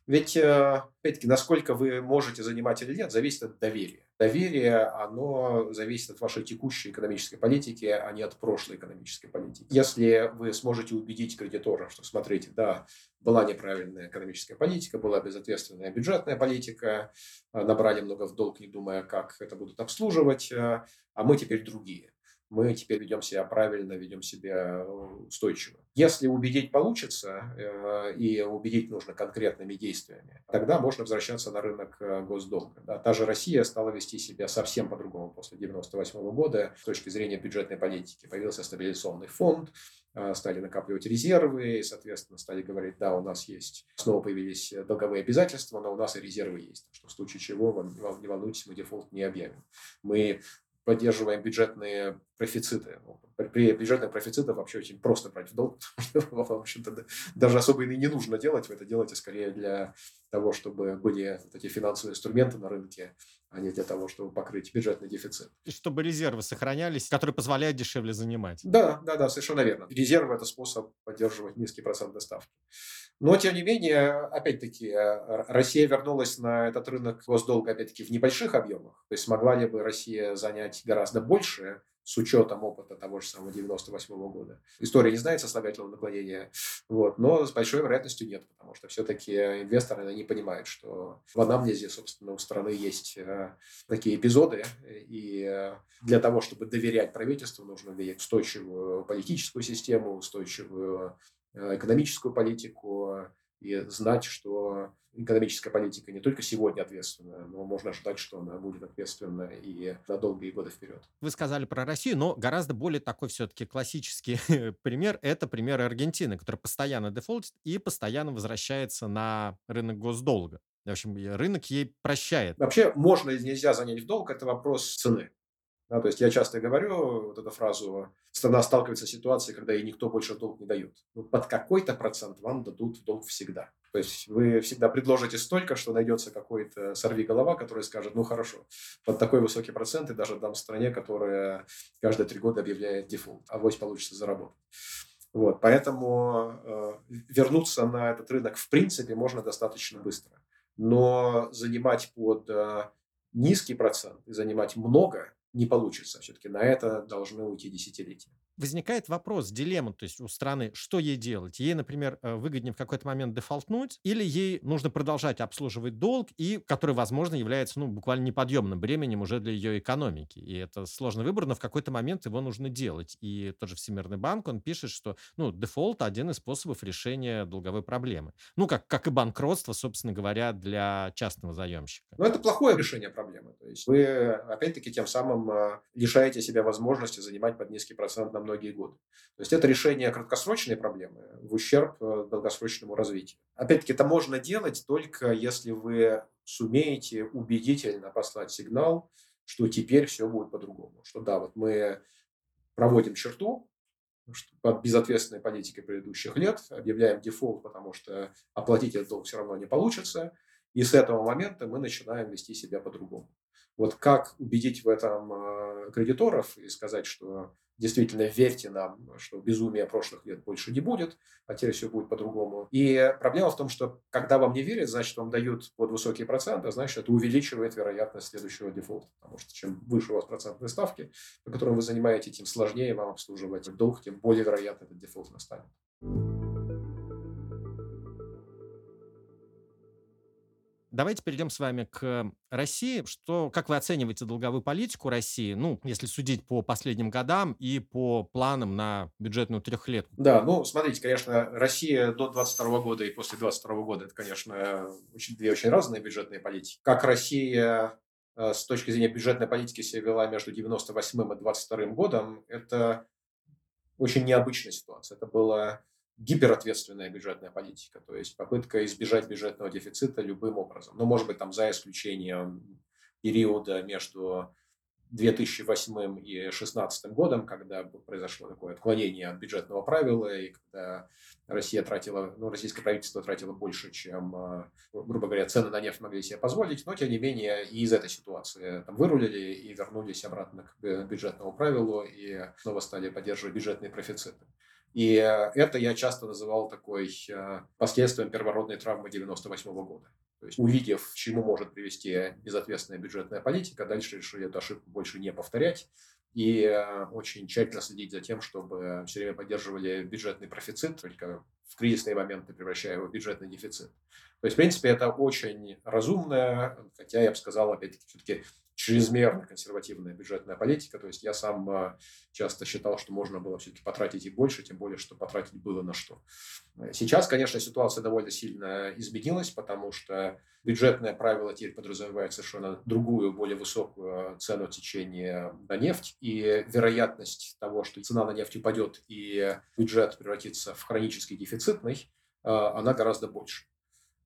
Ведь, э, опять-таки, насколько вы можете занимать или нет, зависит от доверия. Доверие, оно зависит от вашей текущей экономической политики, а не от прошлой экономической политики. Если вы сможете убедить кредитора, что, смотрите, да, была неправильная экономическая политика, была безответственная бюджетная политика, э, набрали много в долг, не думая, как это будут обслуживать, э, а мы теперь другие мы теперь ведем себя правильно, ведем себя устойчиво. Если убедить получится, э, и убедить нужно конкретными действиями, тогда можно возвращаться на рынок э, госдолга. Та же Россия стала вести себя совсем по-другому после 1998 года с точки зрения бюджетной политики. Появился стабилизационный фонд, э, стали накапливать резервы, и, соответственно, стали говорить, да, у нас есть, снова появились долговые обязательства, но у нас и резервы есть, что в случае чего, вам не волнуйтесь, мы дефолт не объявим. Мы поддерживаем бюджетные профициты. При бюджетных профицитах вообще очень просто брать в долг, потому что, в общем-то, даже особо и не нужно делать. Вы это делаете скорее для того, чтобы были эти финансовые инструменты на рынке, а не для того, чтобы покрыть бюджетный дефицит. И чтобы резервы сохранялись, которые позволяют дешевле занимать. Да, да, да, совершенно верно. Резервы – это способ поддерживать низкие процентные ставки. Но, тем не менее, опять-таки, э, Россия вернулась на этот рынок госдолга, опять-таки, в небольших объемах. То есть, смогла ли бы Россия занять гораздо больше с учетом опыта того же самого 98 -го года. История не знает сослагательного наклонения, вот, но с большой вероятностью нет, потому что все-таки инвесторы они понимают, что в анамнезе, собственно, у страны есть э, такие эпизоды, и э, для того, чтобы доверять правительству, нужно иметь устойчивую политическую систему, устойчивую Э, экономическую политику и знать, что экономическая политика не только сегодня ответственна, но можно ожидать, что она будет ответственна и на долгие годы вперед. Вы сказали про Россию, но гораздо более такой все-таки классический пример – это пример Аргентины, который постоянно дефолтит и постоянно возвращается на рынок госдолга. В общем, рынок ей прощает. Вообще, можно или нельзя занять в долг – это вопрос цены. Да, то есть я часто говорю вот эту фразу, страна сталкивается с ситуацией, когда ей никто больше долг не дает. Ну, под какой-то процент вам дадут долг всегда. То есть вы всегда предложите столько, что найдется какой-то сорви голова, который скажет, ну хорошо, под такой высокий процент и даже дам стране, которая каждые три года объявляет дефолт, а вось получится заработать. Вот, поэтому э, вернуться на этот рынок в принципе можно достаточно быстро. Но занимать под э, низкий процент и занимать много не получится. Все-таки на это должны уйти десятилетия возникает вопрос, дилемма, то есть у страны, что ей делать? Ей, например, э, выгоднее в какой-то момент дефолтнуть, или ей нужно продолжать обслуживать долг, и который, возможно, является ну, буквально неподъемным бременем уже для ее экономики. И это сложный выбор, но в какой-то момент его нужно делать. И тот же Всемирный банк, он пишет, что ну, дефолт – один из способов решения долговой проблемы. Ну, как, как и банкротство, собственно говоря, для частного заемщика. Но это плохое решение проблемы. То есть вы, опять-таки, тем самым э, лишаете себя возможности занимать под низкий процент многие годы. То есть это решение краткосрочной проблемы в ущерб э, долгосрочному развитию. Опять-таки, это можно делать только если вы сумеете убедительно послать сигнал, что теперь все будет по-другому. Что да, вот мы проводим черту под безответственной политикой предыдущих лет, объявляем дефолт, потому что оплатить этот долг все равно не получится, и с этого момента мы начинаем вести себя по-другому. Вот как убедить в этом э, кредиторов и сказать, что действительно верьте нам, что безумия прошлых лет больше не будет, а теперь все будет по-другому. И проблема в том, что когда вам не верят, значит, вам дают под высокие проценты, значит, это увеличивает вероятность следующего дефолта. Потому что чем выше у вас процентные ставки, по которым вы занимаете, тем сложнее вам обслуживать долг, тем более вероятно этот дефолт настанет. Давайте перейдем с вами к России. Что, как вы оцениваете долговую политику России, ну, если судить по последним годам и по планам на бюджетную трехлетку? Да, ну, смотрите, конечно, Россия до 22 года и после 22 года, это, конечно, очень, две очень разные бюджетные политики. Как Россия э, с точки зрения бюджетной политики себя вела между 98 и 22 годом, это очень необычная ситуация. Это было гиперответственная бюджетная политика, то есть попытка избежать бюджетного дефицита любым образом. Ну, может быть, там за исключением периода между 2008 и 2016 годом, когда произошло такое отклонение от бюджетного правила, и когда Россия тратила, ну, российское правительство тратило больше, чем, э, грубо говоря, цены на нефть могли себе позволить, но, тем не менее, и из этой ситуации там вырулили и вернулись обратно к бюджетному правилу и снова стали поддерживать бюджетные профициты. И э, это я часто называл такой э, последствием первородной травмы 98 года. То есть, увидев, чему может привести безответственная бюджетная политика, дальше решили эту ошибку больше не повторять и э, очень тщательно следить за тем, чтобы все время поддерживали бюджетный профицит, только в кризисные моменты превращая его в бюджетный дефицит. То есть, в принципе, это очень разумно, хотя я бы сказал, опять-таки, все-таки чрезмерно консервативная бюджетная политика. То есть я сам а, часто считал, что можно было все-таки потратить и больше, тем более, что потратить было на что. Сейчас, конечно, ситуация довольно сильно изменилась, потому что бюджетное правило теперь подразумевает совершенно другую, более высокую цену течения на нефть. И вероятность того, что цена на нефть упадет и бюджет превратится в хронически дефицитный, а, она гораздо больше.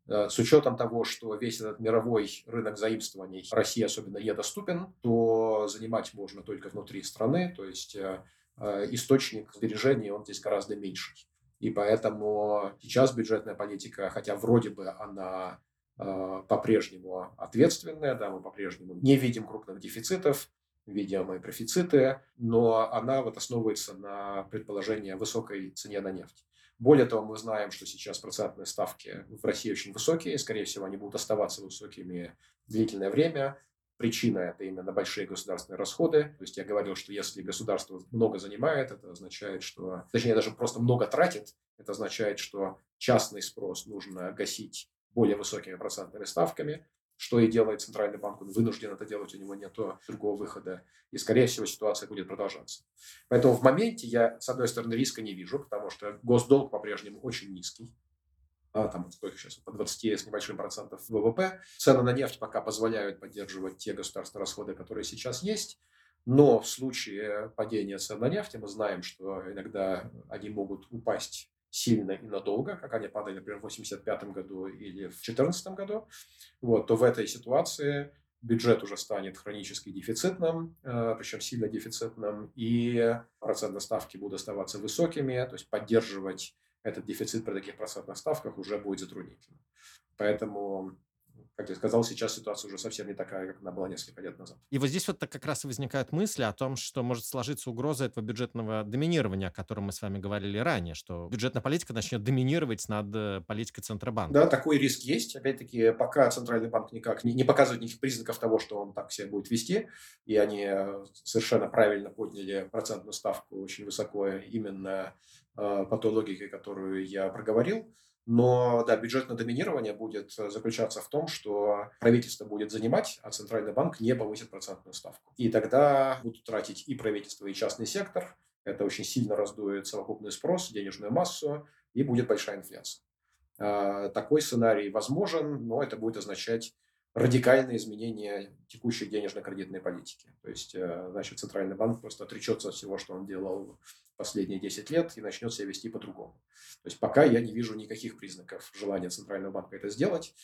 Э, с учетом того, что весь этот мировой рынок заимствований России особенно недоступен, то занимать можно только внутри страны, то есть э, э, источник сбережений, он здесь гораздо меньше. И поэтому сейчас бюджетная политика, хотя вроде бы она по-прежнему ответственная, да, мы по-прежнему не видим крупных дефицитов, видим и профициты, но она вот основывается на предположении о высокой цене на нефть. Более того, мы знаем, что сейчас процентные ставки в России очень высокие, и, скорее всего, они будут оставаться высокими длительное время. Причина – это именно большие государственные расходы. То есть я говорил, что если государство много занимает, это означает, что… Точнее, даже просто много тратит. Это означает, что частный спрос нужно гасить более высокими процентными ставками что и делает Центральный банк, он вынужден это делать, у него нет другого выхода. И, скорее всего, ситуация будет продолжаться. Поэтому в моменте я, с одной стороны, риска не вижу, потому что госдолг по-прежнему очень низкий. А, там сколько сейчас, по 20 с небольшим процентов ВВП. Цены на нефть пока позволяют поддерживать те государственные расходы, которые сейчас есть. Но в случае падения цен на нефть мы знаем, что иногда они могут упасть сильно и надолго, как они падали, например, в 1985 году или в 2014 году, вот, то в этой ситуации бюджет уже станет хронически дефицитным, э, причем сильно дефицитным, и процентные ставки будут оставаться высокими, то есть поддерживать этот дефицит при таких процентных ставках уже будет затруднительно. Поэтому как я сказал, сейчас ситуация уже совсем не такая, как она была несколько лет назад. И вот здесь вот как раз и возникают мысли о том, что может сложиться угроза этого бюджетного доминирования, о котором мы с вами говорили ранее, что бюджетная политика начнет доминировать над э, политикой Центробанка. Да, такой риск есть. Опять-таки, пока Центральный банк никак не, не показывает никаких признаков того, что он так себя будет вести, и они э, совершенно правильно подняли процентную ставку очень высоко именно э, по той логике, которую я проговорил, но, да, бюджетное доминирование будет э, заключаться в том, что правительство будет занимать, а Центральный банк не повысит процентную ставку. И тогда будут тратить и правительство, и частный сектор. Это очень сильно раздует совокупный спрос, денежную массу, и будет большая инфляция. А, такой сценарий возможен, но это будет означать радикальное изменение текущей денежно-кредитной политики. То есть, э, значит, Центральный банк просто отречется от всего, что он делал последние 10 лет и начнет себя вести по-другому. То есть, пока я не вижу никаких признаков желания Центрального банка это сделать,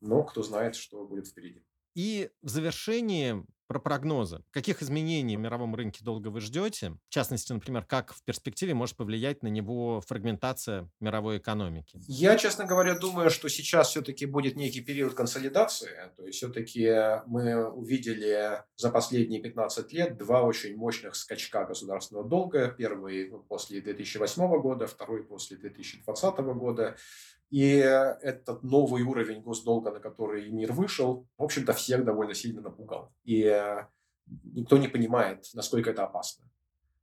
но кто знает, что будет впереди. И в завершении про прогнозы. Каких изменений в мировом рынке долго вы ждете? В частности, например, как в перспективе может повлиять на него фрагментация мировой экономики? Я, честно говоря, думаю, что сейчас все-таки будет некий период консолидации. То есть все-таки мы увидели за последние 15 лет два очень мощных скачка государственного долга. Первый после 2008 года, второй после 2020 года. И этот новый уровень госдолга, на который мир вышел, в общем-то, всех довольно сильно напугал. И никто не понимает, насколько это опасно.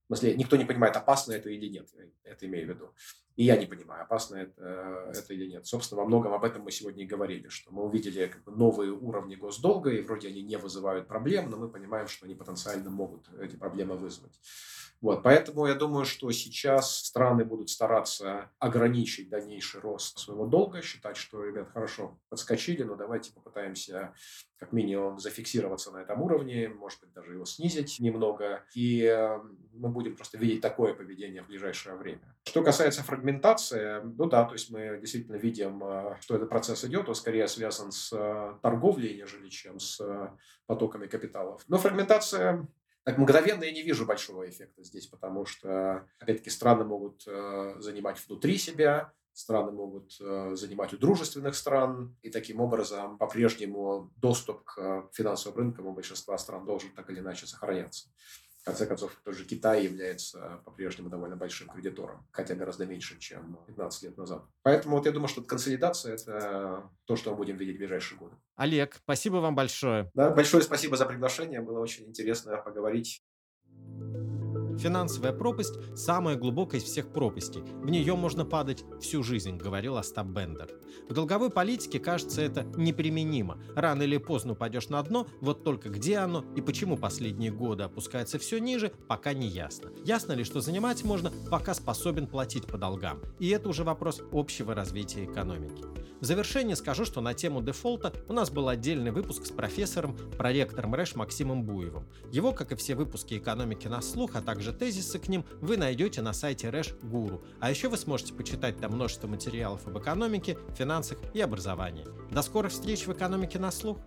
В смысле, никто не понимает, опасно это или нет, это имею в виду. И я не понимаю, опасно это, это или нет. Собственно, во многом об этом мы сегодня и говорили, что мы увидели как бы, новые уровни госдолга, и вроде они не вызывают проблем, но мы понимаем, что они потенциально могут эти проблемы вызвать. Вот, поэтому я думаю, что сейчас страны будут стараться ограничить дальнейший рост своего долга, считать, что, ребят, хорошо, подскочили, но давайте попытаемся как минимум зафиксироваться на этом уровне, может быть, даже его снизить немного, и э, мы будем просто видеть такое поведение в ближайшее время. Что касается фрагментации, ну да, то есть мы действительно видим, э, что этот процесс идет, он скорее связан с э, торговлей, нежели чем с потоками капиталов. Но фрагментация так мгновенно я не вижу большого эффекта здесь, потому что, опять-таки, страны могут э, занимать внутри себя, страны могут э, занимать у дружественных стран, и таким образом по-прежнему доступ к финансовым рынкам у большинства стран должен так или иначе сохраняться конце концов, тоже Китай является по-прежнему довольно большим кредитором, хотя гораздо меньше, чем 15 лет назад. Поэтому вот я думаю, что консолидация – это то, что мы будем видеть в ближайшие годы. Олег, спасибо вам большое. Да, большое спасибо за приглашение. Было очень интересно поговорить Финансовая пропасть – самая глубокая из всех пропастей. В нее можно падать всю жизнь, говорил Остап Бендер. В долговой политике, кажется, это неприменимо. Рано или поздно упадешь на дно, вот только где оно и почему последние годы опускается все ниже, пока не ясно. Ясно ли, что занимать можно, пока способен платить по долгам. И это уже вопрос общего развития экономики. В завершение скажу, что на тему дефолта у нас был отдельный выпуск с профессором, проректором РЭШ Максимом Буевым. Его, как и все выпуски экономики на слух, а также тезисы к ним, вы найдете на сайте РЭШ Гуру. А еще вы сможете почитать там множество материалов об экономике, финансах и образовании. До скорых встреч в экономике на слух!